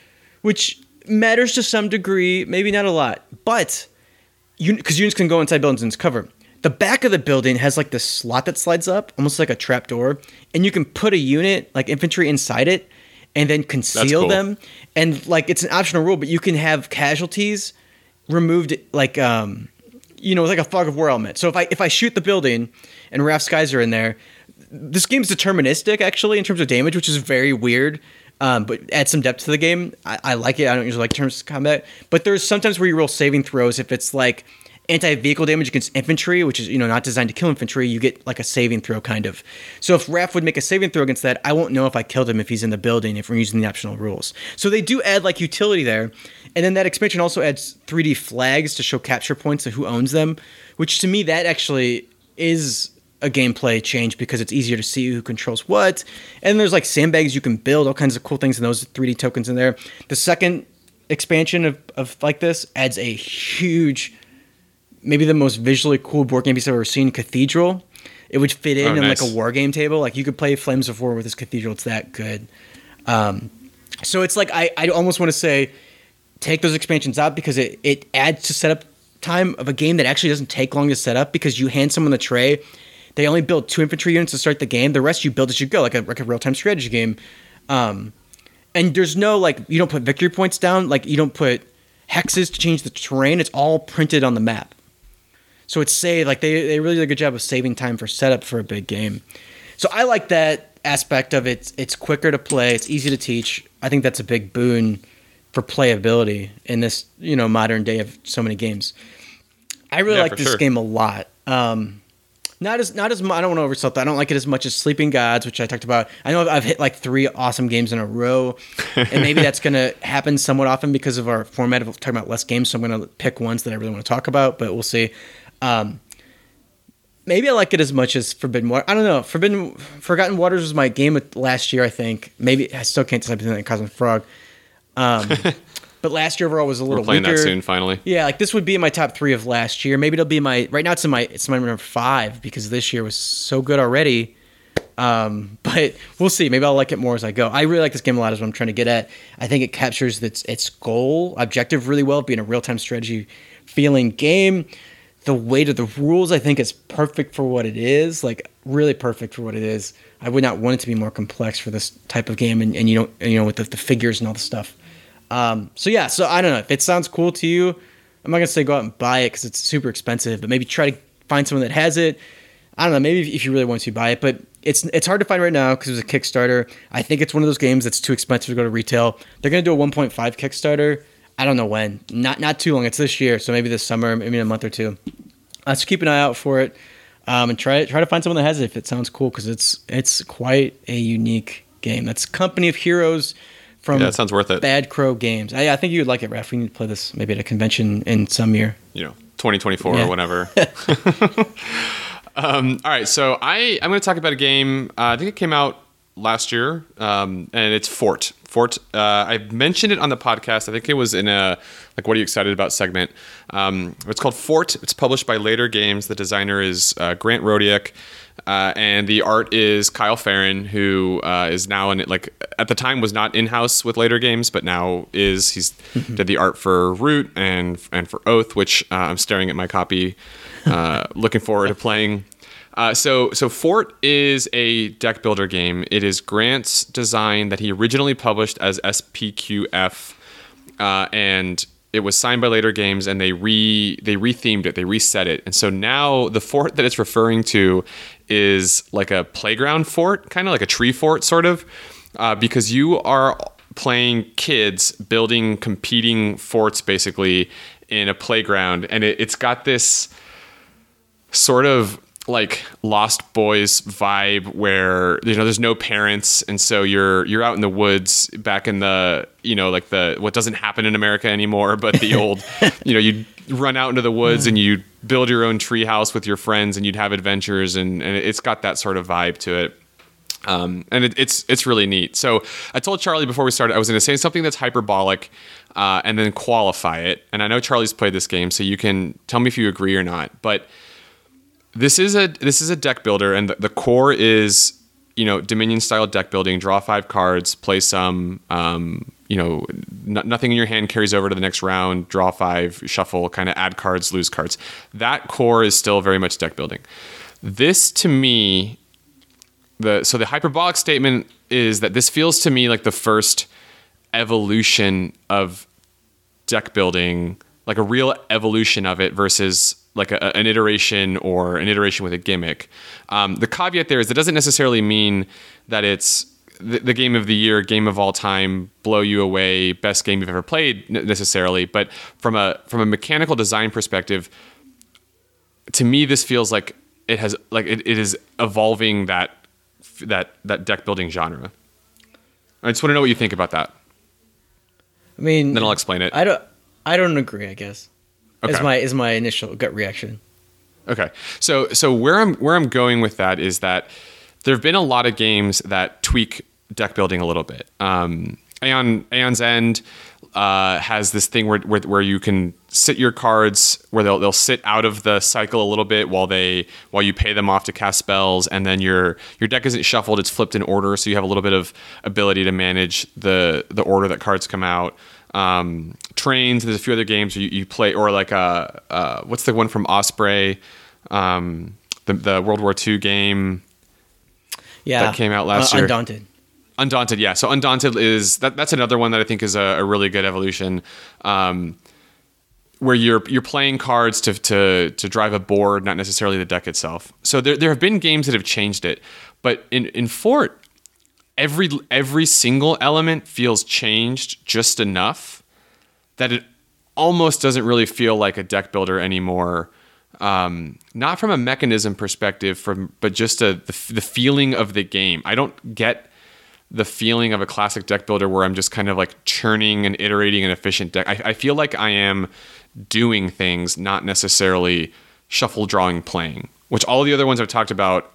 Speaker 3: which matters to some degree maybe not a lot but because units can go inside buildings and it's covered. The back of the building has like this slot that slides up, almost like a trap door, and you can put a unit like infantry inside it, and then conceal
Speaker 2: cool.
Speaker 3: them. And like it's an optional rule, but you can have casualties removed, like um, you know, like a fog of war element. So if I if I shoot the building and Raf's guys are in there, this game's deterministic actually in terms of damage, which is very weird. Um, but adds some depth to the game. I, I like it. I don't usually like terms of combat, but there's sometimes where you roll saving throws if it's like anti-vehicle damage against infantry, which is you know not designed to kill infantry. You get like a saving throw kind of. So if Raf would make a saving throw against that, I won't know if I killed him if he's in the building if we're using the optional rules. So they do add like utility there, and then that expansion also adds 3D flags to show capture points and who owns them, which to me that actually is a gameplay change because it's easier to see who controls what. And there's like sandbags you can build, all kinds of cool things, and those 3D tokens in there. The second expansion of, of like this adds a huge, maybe the most visually cool board game piece I've ever seen, Cathedral. It would fit in
Speaker 2: Oh,
Speaker 3: in
Speaker 2: nice.
Speaker 3: like a war game table. Like you could play Flames of War with this Cathedral. It's that good. Um, so it's like I, I almost want to say take those expansions out because it, it adds to setup time of a game that actually doesn't take long to set up because you hand someone the tray. They only build two infantry units to start the game. The rest you build as you go, like a, like a real time strategy game. Um, and there's no like you don't put victory points down. Like you don't put hexes to change the terrain. It's all printed on the map. So it's saved. Like they they really did a good job of saving time for setup for a big game. So I like that aspect of it. It's quicker to play. It's easy to teach. I think that's a big boon for playability in this you know modern day of so many games. I really
Speaker 2: Yeah,
Speaker 3: like this
Speaker 2: sure.
Speaker 3: game a lot. Um, not as not as I don't want to oversell that. I don't like it as much as Sleeping Gods, which I talked about. I know I've, I've hit like three awesome games in a row, and maybe that's going to happen somewhat often because of our format of talking about less games. So I'm going to pick ones that I really want to talk about, but we'll see. Um, maybe I like it as much as Forbidden Water. I don't know. Forbidden Forgotten Waters was my game of last year. I think maybe I still can't decide between Cosmic Frog. Um, but last year overall was a little
Speaker 2: We're playing
Speaker 3: weaker.
Speaker 2: that soon, finally.
Speaker 3: Yeah, like this would be in my top three of last year. Maybe it'll be my right now. It's in my it's my number five because this year was so good already. Um, but we'll see. Maybe I'll like it more as I go. I really like this game a lot. Is what I'm trying to get at. I think it captures its its goal objective really well, being a real time strategy feeling game. The weight of the rules, I think, is perfect for what it is. Like really perfect for what it is. I would not want it to be more complex for this type of game, and, and you know, you know, with the, the figures and all the stuff. Um, so yeah, so I don't know if it sounds cool to you. I'm not gonna say go out and buy it because it's super expensive, but maybe try to find someone that has it. I don't know. Maybe if you really want to buy it, but it's it's hard to find right now because it was a Kickstarter. I think it's one of those games that's too expensive to go to retail. They're gonna do a 1.5 Kickstarter. I don't know when. Not not too long. It's this year, so maybe this summer, maybe in a month or two. Let's keep an eye out for it, um, and try try to find someone that has it if it sounds cool because it's it's quite a unique game. That's Company of Heroes from
Speaker 2: Yeah, that sounds worth it.
Speaker 3: Bad Crow Games. I, I think you would like it, Raf. We need to play this maybe at a convention in some year.
Speaker 2: you know 2024
Speaker 3: Yeah.
Speaker 2: or whatever um, all right so i i'm going to talk about a game uh, i think it came out last year um, and it's fort fort uh, i mentioned it on the podcast. I think it was in a like what are you excited about segment. Um, it's called fort. It's published by Leder Games. The designer is uh, Grant Rodiek uh, and the art is Kyle Ferrin, who uh, is now in like at the time was not in house with Leder Games, but now is. He's did the art for Root and and for Oath, which uh, I'm staring at my copy, uh, looking forward to playing. Uh, so so Fort is a deck builder game. It is Grant's design that he originally published as SPQF, uh, and it was signed by Leder Games and they re they rethemed it they reset it and so now the fort that it's referring to is like a playground fort kind of like a tree fort sort of uh, because you are playing kids building competing forts basically in a playground and it, it's got this sort of like Lost Boys vibe where you know there's no parents and so you're you're out in the woods back in the you know like the what doesn't happen in America anymore but the old you know you run out into the woods and you build your own tree house with your friends and you'd have adventures and, and it's got that sort of vibe to it um, and it, it's it's really neat. So I told Charlie before we started I was going to say something that's hyperbolic, uh, and then qualify it. And I know Charlie's played this game, so you can tell me if you agree or not. But this is a this is a deck builder, and the, core is you know Dominion style deck building. Draw five cards, play some. Um, you know, n- nothing in your hand carries over to the next round. Draw five, shuffle, kind of add cards, lose cards. That core is still very much deck building. This to me the so the hyperbolic statement is that this feels to me like the first evolution of deck building, like a real evolution of it versus like a, an iteration or an iteration with a gimmick. Um, the caveat there is it doesn't necessarily mean that it's the, the game of the year, game of all time, blow you away, best game you've ever played necessarily. But from a from a mechanical design perspective, to me this feels like it has like it, it is evolving that that that deck building genre. I just want to know what you think about that.
Speaker 3: I mean,
Speaker 2: Then I'll explain it.
Speaker 3: I don't. I don't agree. I guess is my is my initial gut reaction.
Speaker 2: Okay. So so where I'm where I'm going with that is that there have been a lot of games that tweak deck building a little bit. Um, Aeon Aeon's End uh, has this thing where, where where you can sit your cards where they'll they'll sit out of the cycle a little bit while they while you pay them off to cast spells, and then your your deck isn't shuffled; it's flipped in order, so you have a little bit of ability to manage the the order that cards come out. Um, trains. There's a few other games you, you play, or like uh, uh, what's the one from Osprey, um, the the World War II game.
Speaker 3: Yeah,
Speaker 2: That came out last
Speaker 3: Uh,
Speaker 2: year.
Speaker 3: Undaunted.
Speaker 2: Undaunted, yeah. So Undaunted is that that's another one that I think is a, a really good evolution. Um, where you're you're playing cards to, to to drive a board, not necessarily the deck itself. So there there have been games that have changed it, but in in Fort, every every single element feels changed just enough that it almost doesn't really feel like a deck builder anymore. um, not from a mechanism perspective, from but just a, the, the feeling of the game. I don't get the feeling of a classic deck builder where I'm just kind of like churning and iterating an efficient deck. I, I feel like I am doing things, not necessarily shuffle drawing playing, which all the other ones I've talked about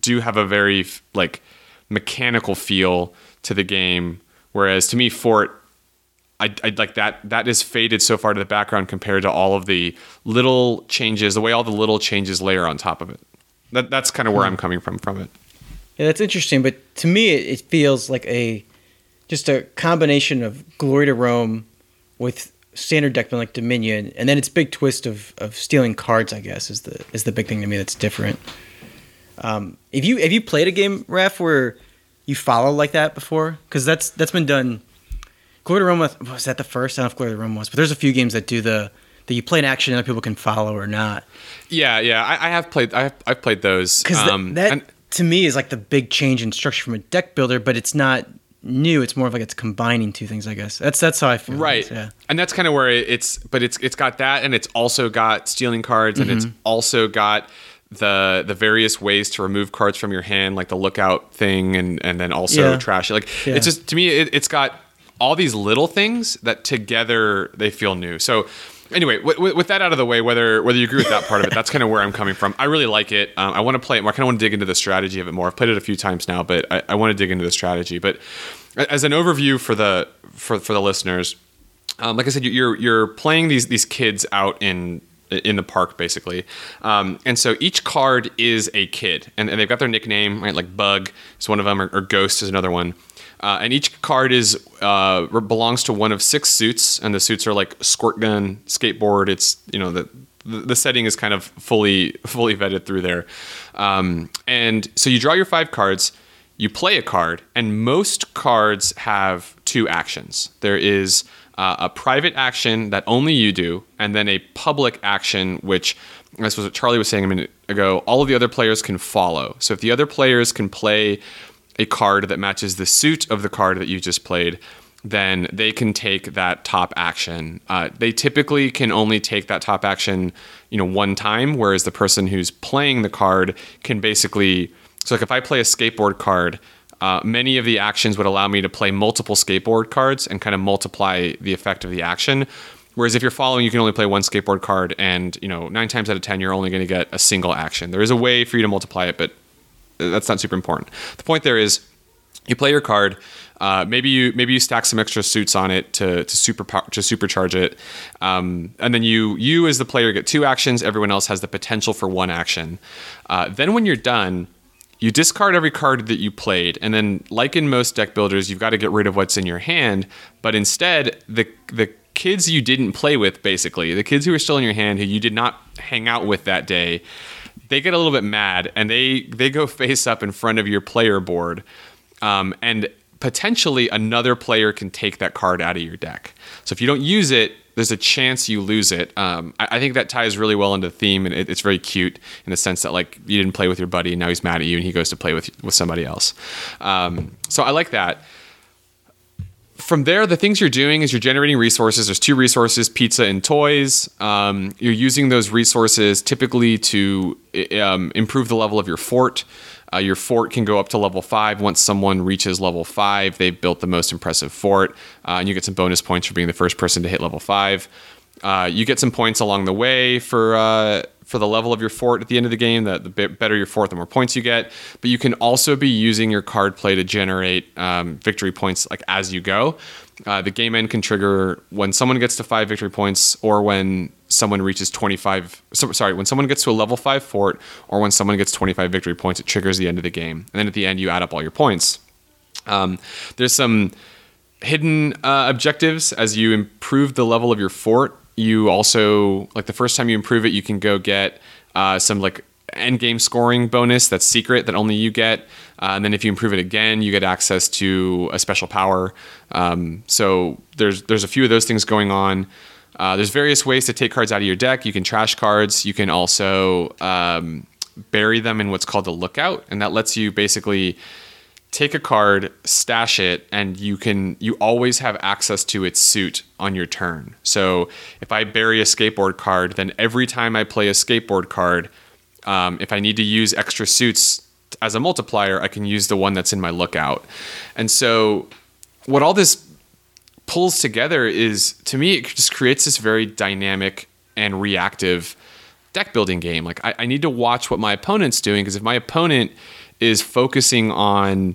Speaker 2: do have a very like mechanical feel to the game. Whereas to me, Fort, I, I like that that is faded so far to the background compared to all of the little changes, the way all the little changes layer on top of it. That that's kind of where I'm hmm. coming from from it.
Speaker 3: Yeah, that's interesting. But to me, it, it feels like a just a combination of Glory to Rome with standard deck like Dominion, and then its big twist of, of stealing cards. I guess is the is the big thing to me that's different. Um, if you have you played a game, Raf, where you follow like that before? Because that's that's been done. Glory to Rome was, was that the first? I don't know if Glory to Rome was, but there's a few games that do the that you play an action and other people can follow or not.
Speaker 2: Yeah, yeah, I, I have played. I have, I've played those.
Speaker 3: Because um, that, and, to me is like the big change in structure from a deck builder, but it's not new. It's more of like it's combining two things. I guess that's that's how I feel.
Speaker 2: Right. Yeah. And that's kind of where it's. But it's it's got that, and it's also got stealing cards, and mm-hmm. it's also got the the various ways to remove cards from your hand, like the lookout thing, and and then also yeah. trash it. Like yeah. it's just to me, it, it's got all these little things that together they feel new. So anyway, with, with, that out of the way, whether whether you agree with that part of it, that's kind of where I'm coming from. I really like it. Um, I want to play it more. I kind of want to dig into the strategy of it more. I've played it a few times now, but I, I want to dig into the strategy. But as an overview for the for for the listeners, um, like I said, you're you're playing these these kids out in in the park basically um, and so each card is a kid and, and, they've got their nickname right like bug is one of them or, or ghost is another one uh, and each card is uh, belongs to one of six suits, and the suits are like squirt gun, skateboard. It's you know the the setting is kind of fully fully vetted through there. Um, and so you draw your five cards, you play a card, and most cards have two actions. There is uh, a private action that only you do, and then a public action which was what Charlie was saying a minute ago. All of the other players can follow. So if the other players can play a card that matches the suit of the card that you just played, then they can take that top action. Uh, they typically can only take that top action, you know, one time, whereas the person who's playing the card can basically. So, like, if I play a skateboard card, uh, many of the actions would allow me to play multiple skateboard cards and kind of multiply the effect of the action. Whereas if you're following, you can only play one skateboard card, and you know, nine times out of ten, you're only going to get a single action. There is a way for you to multiply it, but that's not super important. The point there is you play your card. Uh, maybe you maybe you stack some extra suits on it to to super to supercharge it, um, and then you you as the player get two actions. Everyone else has the potential for one action. Uh, then when you're done, you discard every card that you played, and then like in most deck builders, you've got to get rid of what's in your hand. But instead, the the kids you didn't play with, basically the kids who are still in your hand, who you did not hang out with that day, they get a little bit mad and they they go face up in front of your player board, um, and potentially another player can take that card out of your deck. So if you don't use it, there's a chance you lose it. Um, I, I, think that ties really well into the theme, and it, it's very cute in the sense that like you didn't play with your buddy, and now he's mad at you, and he goes to play with with somebody else. Um, so I like that from there, the things you're doing is you're generating resources. There's two resources: pizza and toys. Um, you're using those resources typically to um, improve the level of your fort. Uh, your fort can go up to level five. Once someone reaches level five, they've built the most impressive fort, uh, and you get some bonus points for being the first person to hit level five. Uh, you get some points along the way for uh, for the level of your fort at the end of the game. The, the better your fort, the more points you get. But you can also be using your card play to generate um, victory points like as you go. Uh, the game end can trigger when someone gets to five victory points, or when someone reaches 25. So, sorry, when someone gets to a level five fort, or when someone gets 25 victory points, it triggers the end of the game. And then at the end, you add up all your points. Um, there's some hidden uh, objectives as you improve the level of your fort you also like the first time you improve it, you can go get uh, some like end game scoring bonus that's secret that only you get. Uh, and then if you improve it again, you get access to a special power. Um, so there's there's a few of those things going on. Uh, there's various ways to take cards out of your deck. You can trash cards. You can also um, bury them in what's called a lookout, and that lets you basically take a card, stash it, and you can you always have access to its suit on your turn. So if I bury a skateboard card, then every time I play a skateboard card, um, if I need to use extra suits as a multiplier, I can use the one that's in my lookout. And so what all this pulls together is to me it just creates this very dynamic and reactive deck building game. Like I, I need to watch what my opponent's doing because if my opponent is focusing on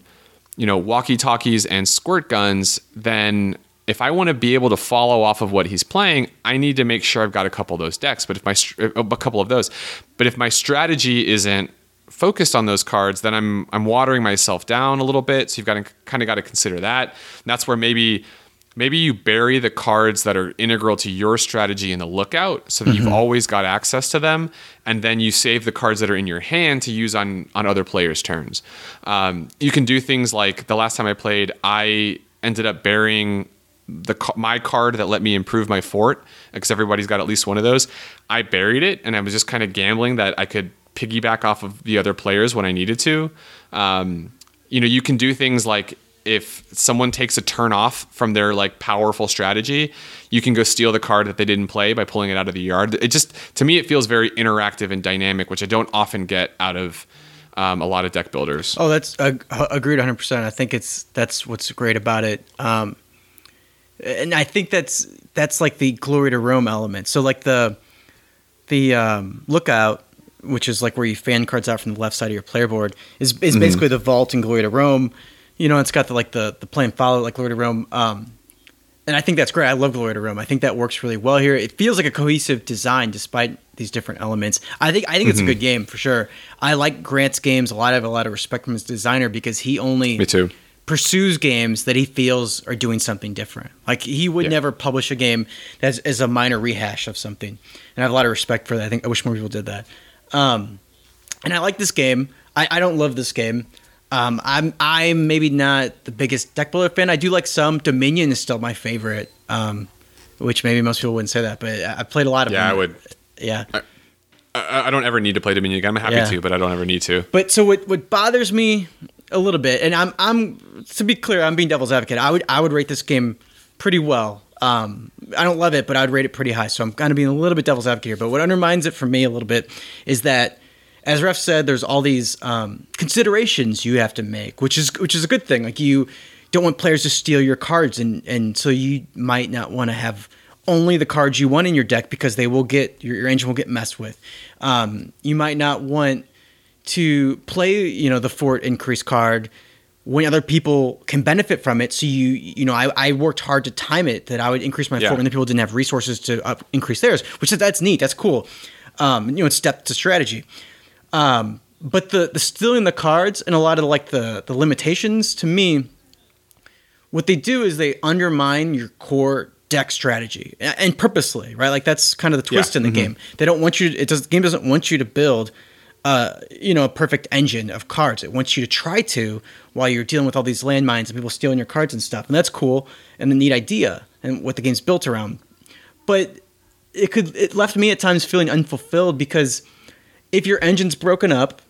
Speaker 2: you know walkie talkies and squirt guns, then if I want to be able to follow off of what he's playing, I need to make sure I've got a couple of those decks. But if my a couple of those, but if my strategy isn't focused on those cards, then I'm I'm watering myself down a little bit. So you've got to kind of got to consider that. And that's where maybe maybe you bury the cards that are integral to your strategy in the lookout so that mm-hmm. you've always got access to them and then you save the cards that are in your hand to use on on other players turns um, you can do things like the last time i played i ended up burying the my card that let me improve my fort because everybody's got at least one of those i buried it and i was just kind of gambling that i could piggyback off of the other players when i needed to um, you know you can do things like if someone takes a turn off from their like powerful strategy, you can go steal the card that they didn't play by pulling it out of the yard. It just to me it feels very interactive and dynamic, which I don't often get out of um, a lot of deck builders.
Speaker 3: Oh, that's uh, agreed 100. percent I think it's that's what's great about it. Um, and I think that's that's like the glory to Rome element. So like the the um, lookout which is like where you fan cards out from the left side of your player board, is, is mm-hmm. basically the vault in Glory to Rome you know, it's got the like the the play and follow like Glory to Rome. Um, and I think that's great. I love Glory to Rome. I think that works really well here. It feels like a cohesive design despite these different elements. I think I think mm-hmm. it's a mm-hmm. good game for sure. I like Grant's games a lot. I have a lot of respect from his designer because he only
Speaker 2: me too
Speaker 3: pursues games that he feels are doing something different. Like he would yeah. never publish a game that's as a minor rehash of something. And I have a lot of respect for that. I think I wish more people did that. Um, and I like this game. I, I don't love this game. Um, I'm I'm maybe not the biggest deck builder fan. I do like some. Dominion is still my favorite, um, which maybe most people wouldn't say that, but I played a lot of.
Speaker 2: Yeah,
Speaker 3: them.
Speaker 2: I would.
Speaker 3: Yeah.
Speaker 2: I, I, don't ever need to play Dominion again. I'm happy yeah. to, but I don't ever need to.
Speaker 3: But so what what bothers me a little bit, and I'm I'm to be clear, I'm being devil's advocate. I would I would rate this game pretty well. Um, I don't love it, but I'd rate it pretty high. So I'm kind of being a little bit devil's advocate here. But what undermines it for me a little bit is that as Raf said, there's all these um, considerations you have to make, which is which is a good thing. Like you don't want players to steal your cards, and and so you might not want to have only the cards you want in your deck because they will get your, your engine will get messed with. Um, you might not want to play, you know, the fort increase card when other people can benefit from it. So you, you know, I, I worked hard to time it that I would increase my yeah. fort when the people didn't have resources to up, increase theirs, which is that's neat, that's cool. Um, you know, it's step to strategy. Um, but the the stealing the cards and a lot of like the the limitations to me, what they do is they undermine your core deck strategy and purposely, right? Like that's kind of the twist yeah. in the mm-hmm. game. They don't want you. To, it does. The game doesn't want you to build. Uh, you know, a perfect engine of cards. It wants you to try to while you're dealing with all these landmines and people stealing your cards and stuff. And that's cool and a neat idea and what the game's built around. But it could it left me at times feeling unfulfilled because if your engine's broken up,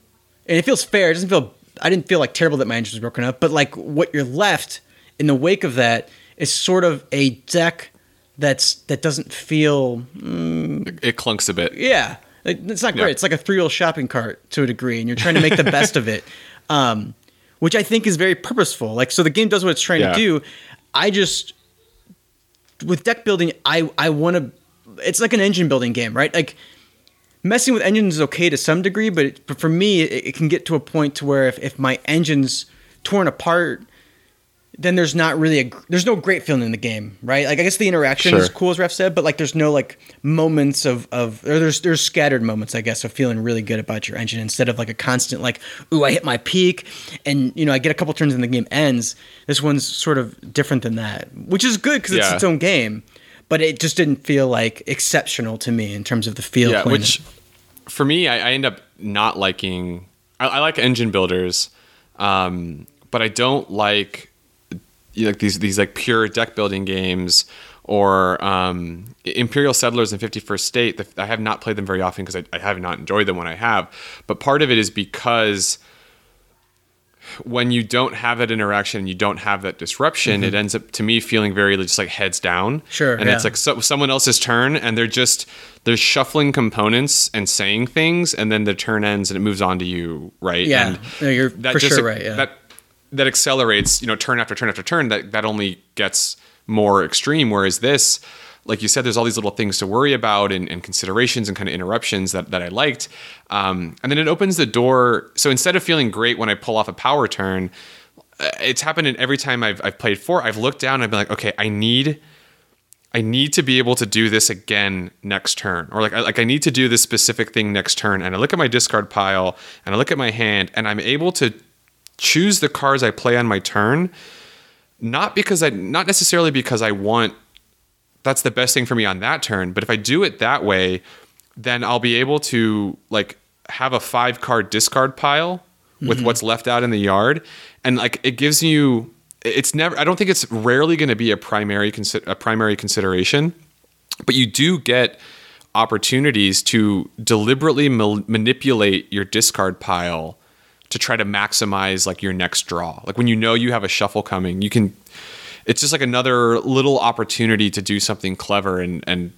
Speaker 3: and it feels fair, it doesn't feel. I didn't feel like terrible that my engine was broken up, but like what you're left in the wake of that is sort of a deck that's that doesn't feel. Mm,
Speaker 2: it clunks a bit.
Speaker 3: Yeah, it's not great. Yeah. It's like a three wheel shopping cart to a degree, and you're trying to make the best of it, um, which I think is very purposeful. Like, so the game does what it's trying yeah. to do. I just with deck building, I I want to. It's like an engine building game, right? Like messing with engines is okay to some degree, but, it, but for me, it, it, can get to a point to where if, if my engine's torn apart, then there's not really a there's no great feeling in the game, right? Like I guess the interaction sure. is cool as Raf said, but like there's no like moments of of there's there's scattered moments I guess of feeling really good about your engine instead of like a constant like ooh I hit my peak and you know I get a couple turns and the game ends. This one's sort of different than that, which is good because it's yeah. its own game but it just didn't feel like exceptional to me in terms of the feel.
Speaker 2: Yeah, which for me, I, I, end up not liking. I, I like engine builders, um, but I don't like like these these like pure deck building games or um, Imperial Settlers and 51st State. I have not played them very often because I, I have not enjoyed them when I have. But part of it is because when you don't have that interaction and you don't have that disruption, it ends up to me feeling very just like heads down.
Speaker 3: Mm-hmm. Sure,
Speaker 2: and it's like so, someone else's turn, and they're just they're shuffling components and saying things, and then the turn ends and it moves on to you, right?
Speaker 3: Yeah,
Speaker 2: and
Speaker 3: no, you're for sure right, yeah.
Speaker 2: That that accelerates, you know, turn after turn after turn. That that only gets more extreme. Whereas this, like you said, there's all these little things to worry about and, and considerations and kind of interruptions that, that I liked. Um, and then it opens the door. So instead of feeling great when I pull off a power turn, uh, it's happened in every time I've, I've played Fort. I've looked down and I've been like, okay, I need. I need to be able to do this again next turn, or like I, like I need to do this specific thing next turn. And I look at my discard pile and I look at my hand, and I'm able to choose the cards I play on my turn, not because I not necessarily because I want that's the best thing for me on that turn, but if I do it that way, then I'll be able to like have a five card discard pile with mm-hmm. what's left out in the yard. And like it gives you it's never I don't think it's rarely going to be a primary consi- a primary consideration, but you do get opportunities to deliberately mal- manipulate your discard pile to try to maximize like your next draw. Like when you know you have a shuffle coming, you can it's just like another little opportunity to do something clever and and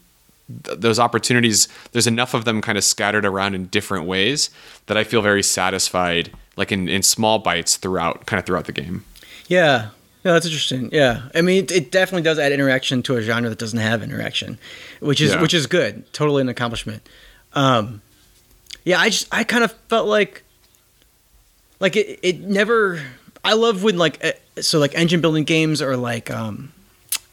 Speaker 2: th- those opportunities there's enough of them kind of scattered around in different ways that I feel very satisfied like in in small bites throughout kind of throughout the game.
Speaker 3: Yeah. Yeah, that's interesting. Yeah, I mean, it, it definitely does add interaction to a genre that doesn't have interaction, which is
Speaker 2: Yeah.
Speaker 3: which is good. Totally an accomplishment. Um, yeah, I just I kind of felt like like it, it never. I love when like eh, so like engine building games are like um,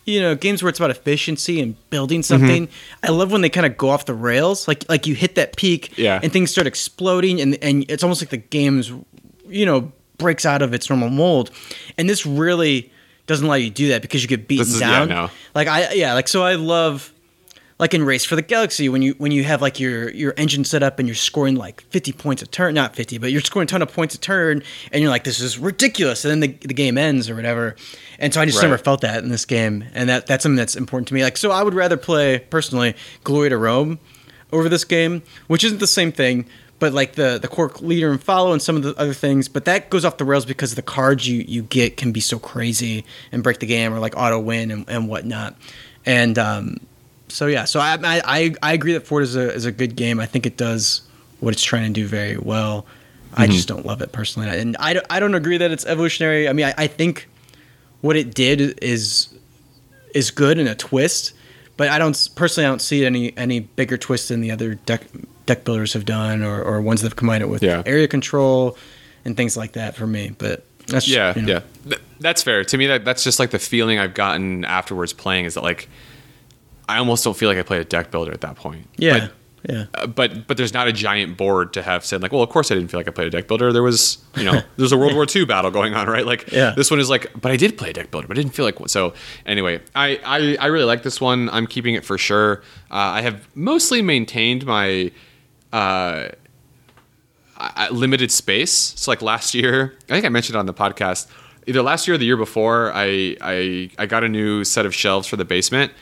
Speaker 3: you know games where it's about efficiency and building something. I love when they kind of go off the rails. Like like you hit that peak
Speaker 2: Yeah.
Speaker 3: and things start exploding and and it's almost like the game's you know breaks out of its normal mold. And this really doesn't allow you to do that because you get beaten
Speaker 2: is- yeah,
Speaker 3: down.
Speaker 2: no.
Speaker 3: Like I yeah, like so I love like in Race for the Galaxy when you when you have like your your engine set up and you're scoring like 50 points a turn, not 50, but you're scoring a ton of points a turn and you're like this is ridiculous and then the, the game ends or whatever. And so I just
Speaker 2: Right.
Speaker 3: never felt that in this game and that that's something that's important to me. Like so I would rather play personally Glory to Rome over this game, which isn't the same thing, but like the the core leader and follow and some of the other things, but that goes off the rails because the cards you you get can be so crazy and break the game or like auto win and, and whatnot. And um, so yeah, so I, I I agree that Fort is a is a good game. I think it does what it's trying to do very well. I mm-hmm. just don't love it personally, and I don't, I don't agree that it's evolutionary. I mean, I, I think what it did is is good in a twist, but I don't personally I don't see any any bigger twist than the other deck deck builders have done or, or ones that have combined it with
Speaker 2: Yeah.
Speaker 3: area control and things like that for me. But that's
Speaker 2: Yeah,
Speaker 3: you know.
Speaker 2: yeah. Th- that's fair. To me that that's just like the feeling I've gotten afterwards playing is that like I almost don't feel like I played a deck builder at that point.
Speaker 3: yeah, yeah.
Speaker 2: uh, but but there's not a giant board to have said like, well, of course I didn't feel like I played a deck builder. There was you know there's a World War II battle going on, right? Like
Speaker 3: Yeah.
Speaker 2: this one is like, but I did play a deck builder, but I didn't feel like one. So anyway, I I, I really like this one. I'm keeping it for sure. Uh, I have mostly maintained my. Uh, limited space. So like last year, I think I mentioned on the podcast, either last year or the year before, I I I got a new set of shelves for the basement,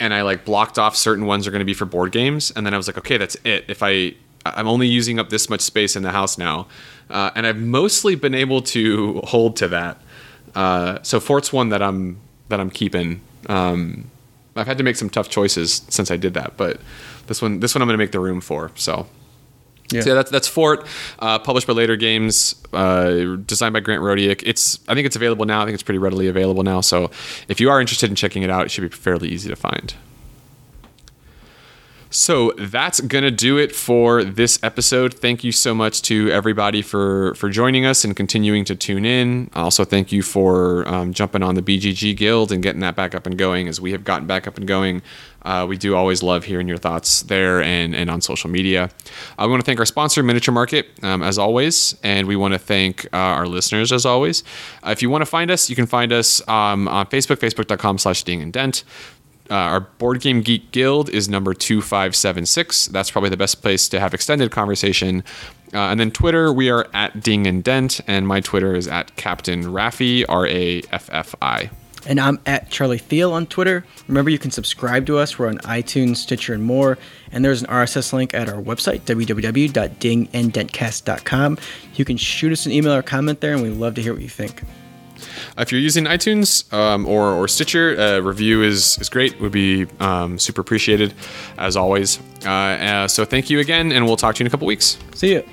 Speaker 2: and I like blocked off certain ones are going to be for board games, and then I was like, okay, that's it. If I I'm only using up this much space in the house now, uh, and I've mostly been able to hold to that. Uh, so Fort's one that I'm that I'm keeping. Um, I've had to make some tough choices since I did that, but this one this one I'm going to make the room for. So
Speaker 3: Yeah.
Speaker 2: so yeah, that's that's Fort, uh, published by Leder Games, uh, designed by Grant Rodiek. It's I think it's available now. I think it's pretty readily available now. So if you are interested in checking it out, it should be fairly easy to find. So that's gonna do it for this episode. Thank you so much to everybody for for joining us and continuing to tune in. Also, thank you for um, jumping on the BGG Guild and getting that back up and going. As we have gotten back up and going, uh, we do always love hearing your thoughts there and and on social media. I want to thank our sponsor, Miniature Market, um, as always, and we want to thank uh, our listeners as always. Uh, if you want to find us, you can find us um, on Facebook, facebook.com/slash Ding and Dent. Uh, our Board Game Geek Guild is number 2576. That's probably the best place to have extended conversation. Uh, and then Twitter, we are at Ding and Dent, and my Twitter is at Captain Raffi, R A F F I.
Speaker 3: And I'm at Charlie Thiel on Twitter. Remember, you can subscribe to us. We're on iTunes, Stitcher, and more. And there's an RSS link at our website, www.dinganddentcast.com. You can shoot us an email or comment there, and we'd love to hear what you think.
Speaker 2: If you're using iTunes um, or, or Stitcher, a review is, is great. Would be um, super appreciated, as always. Uh, uh, so thank you again, and we'll talk to you in a couple weeks.
Speaker 3: See you.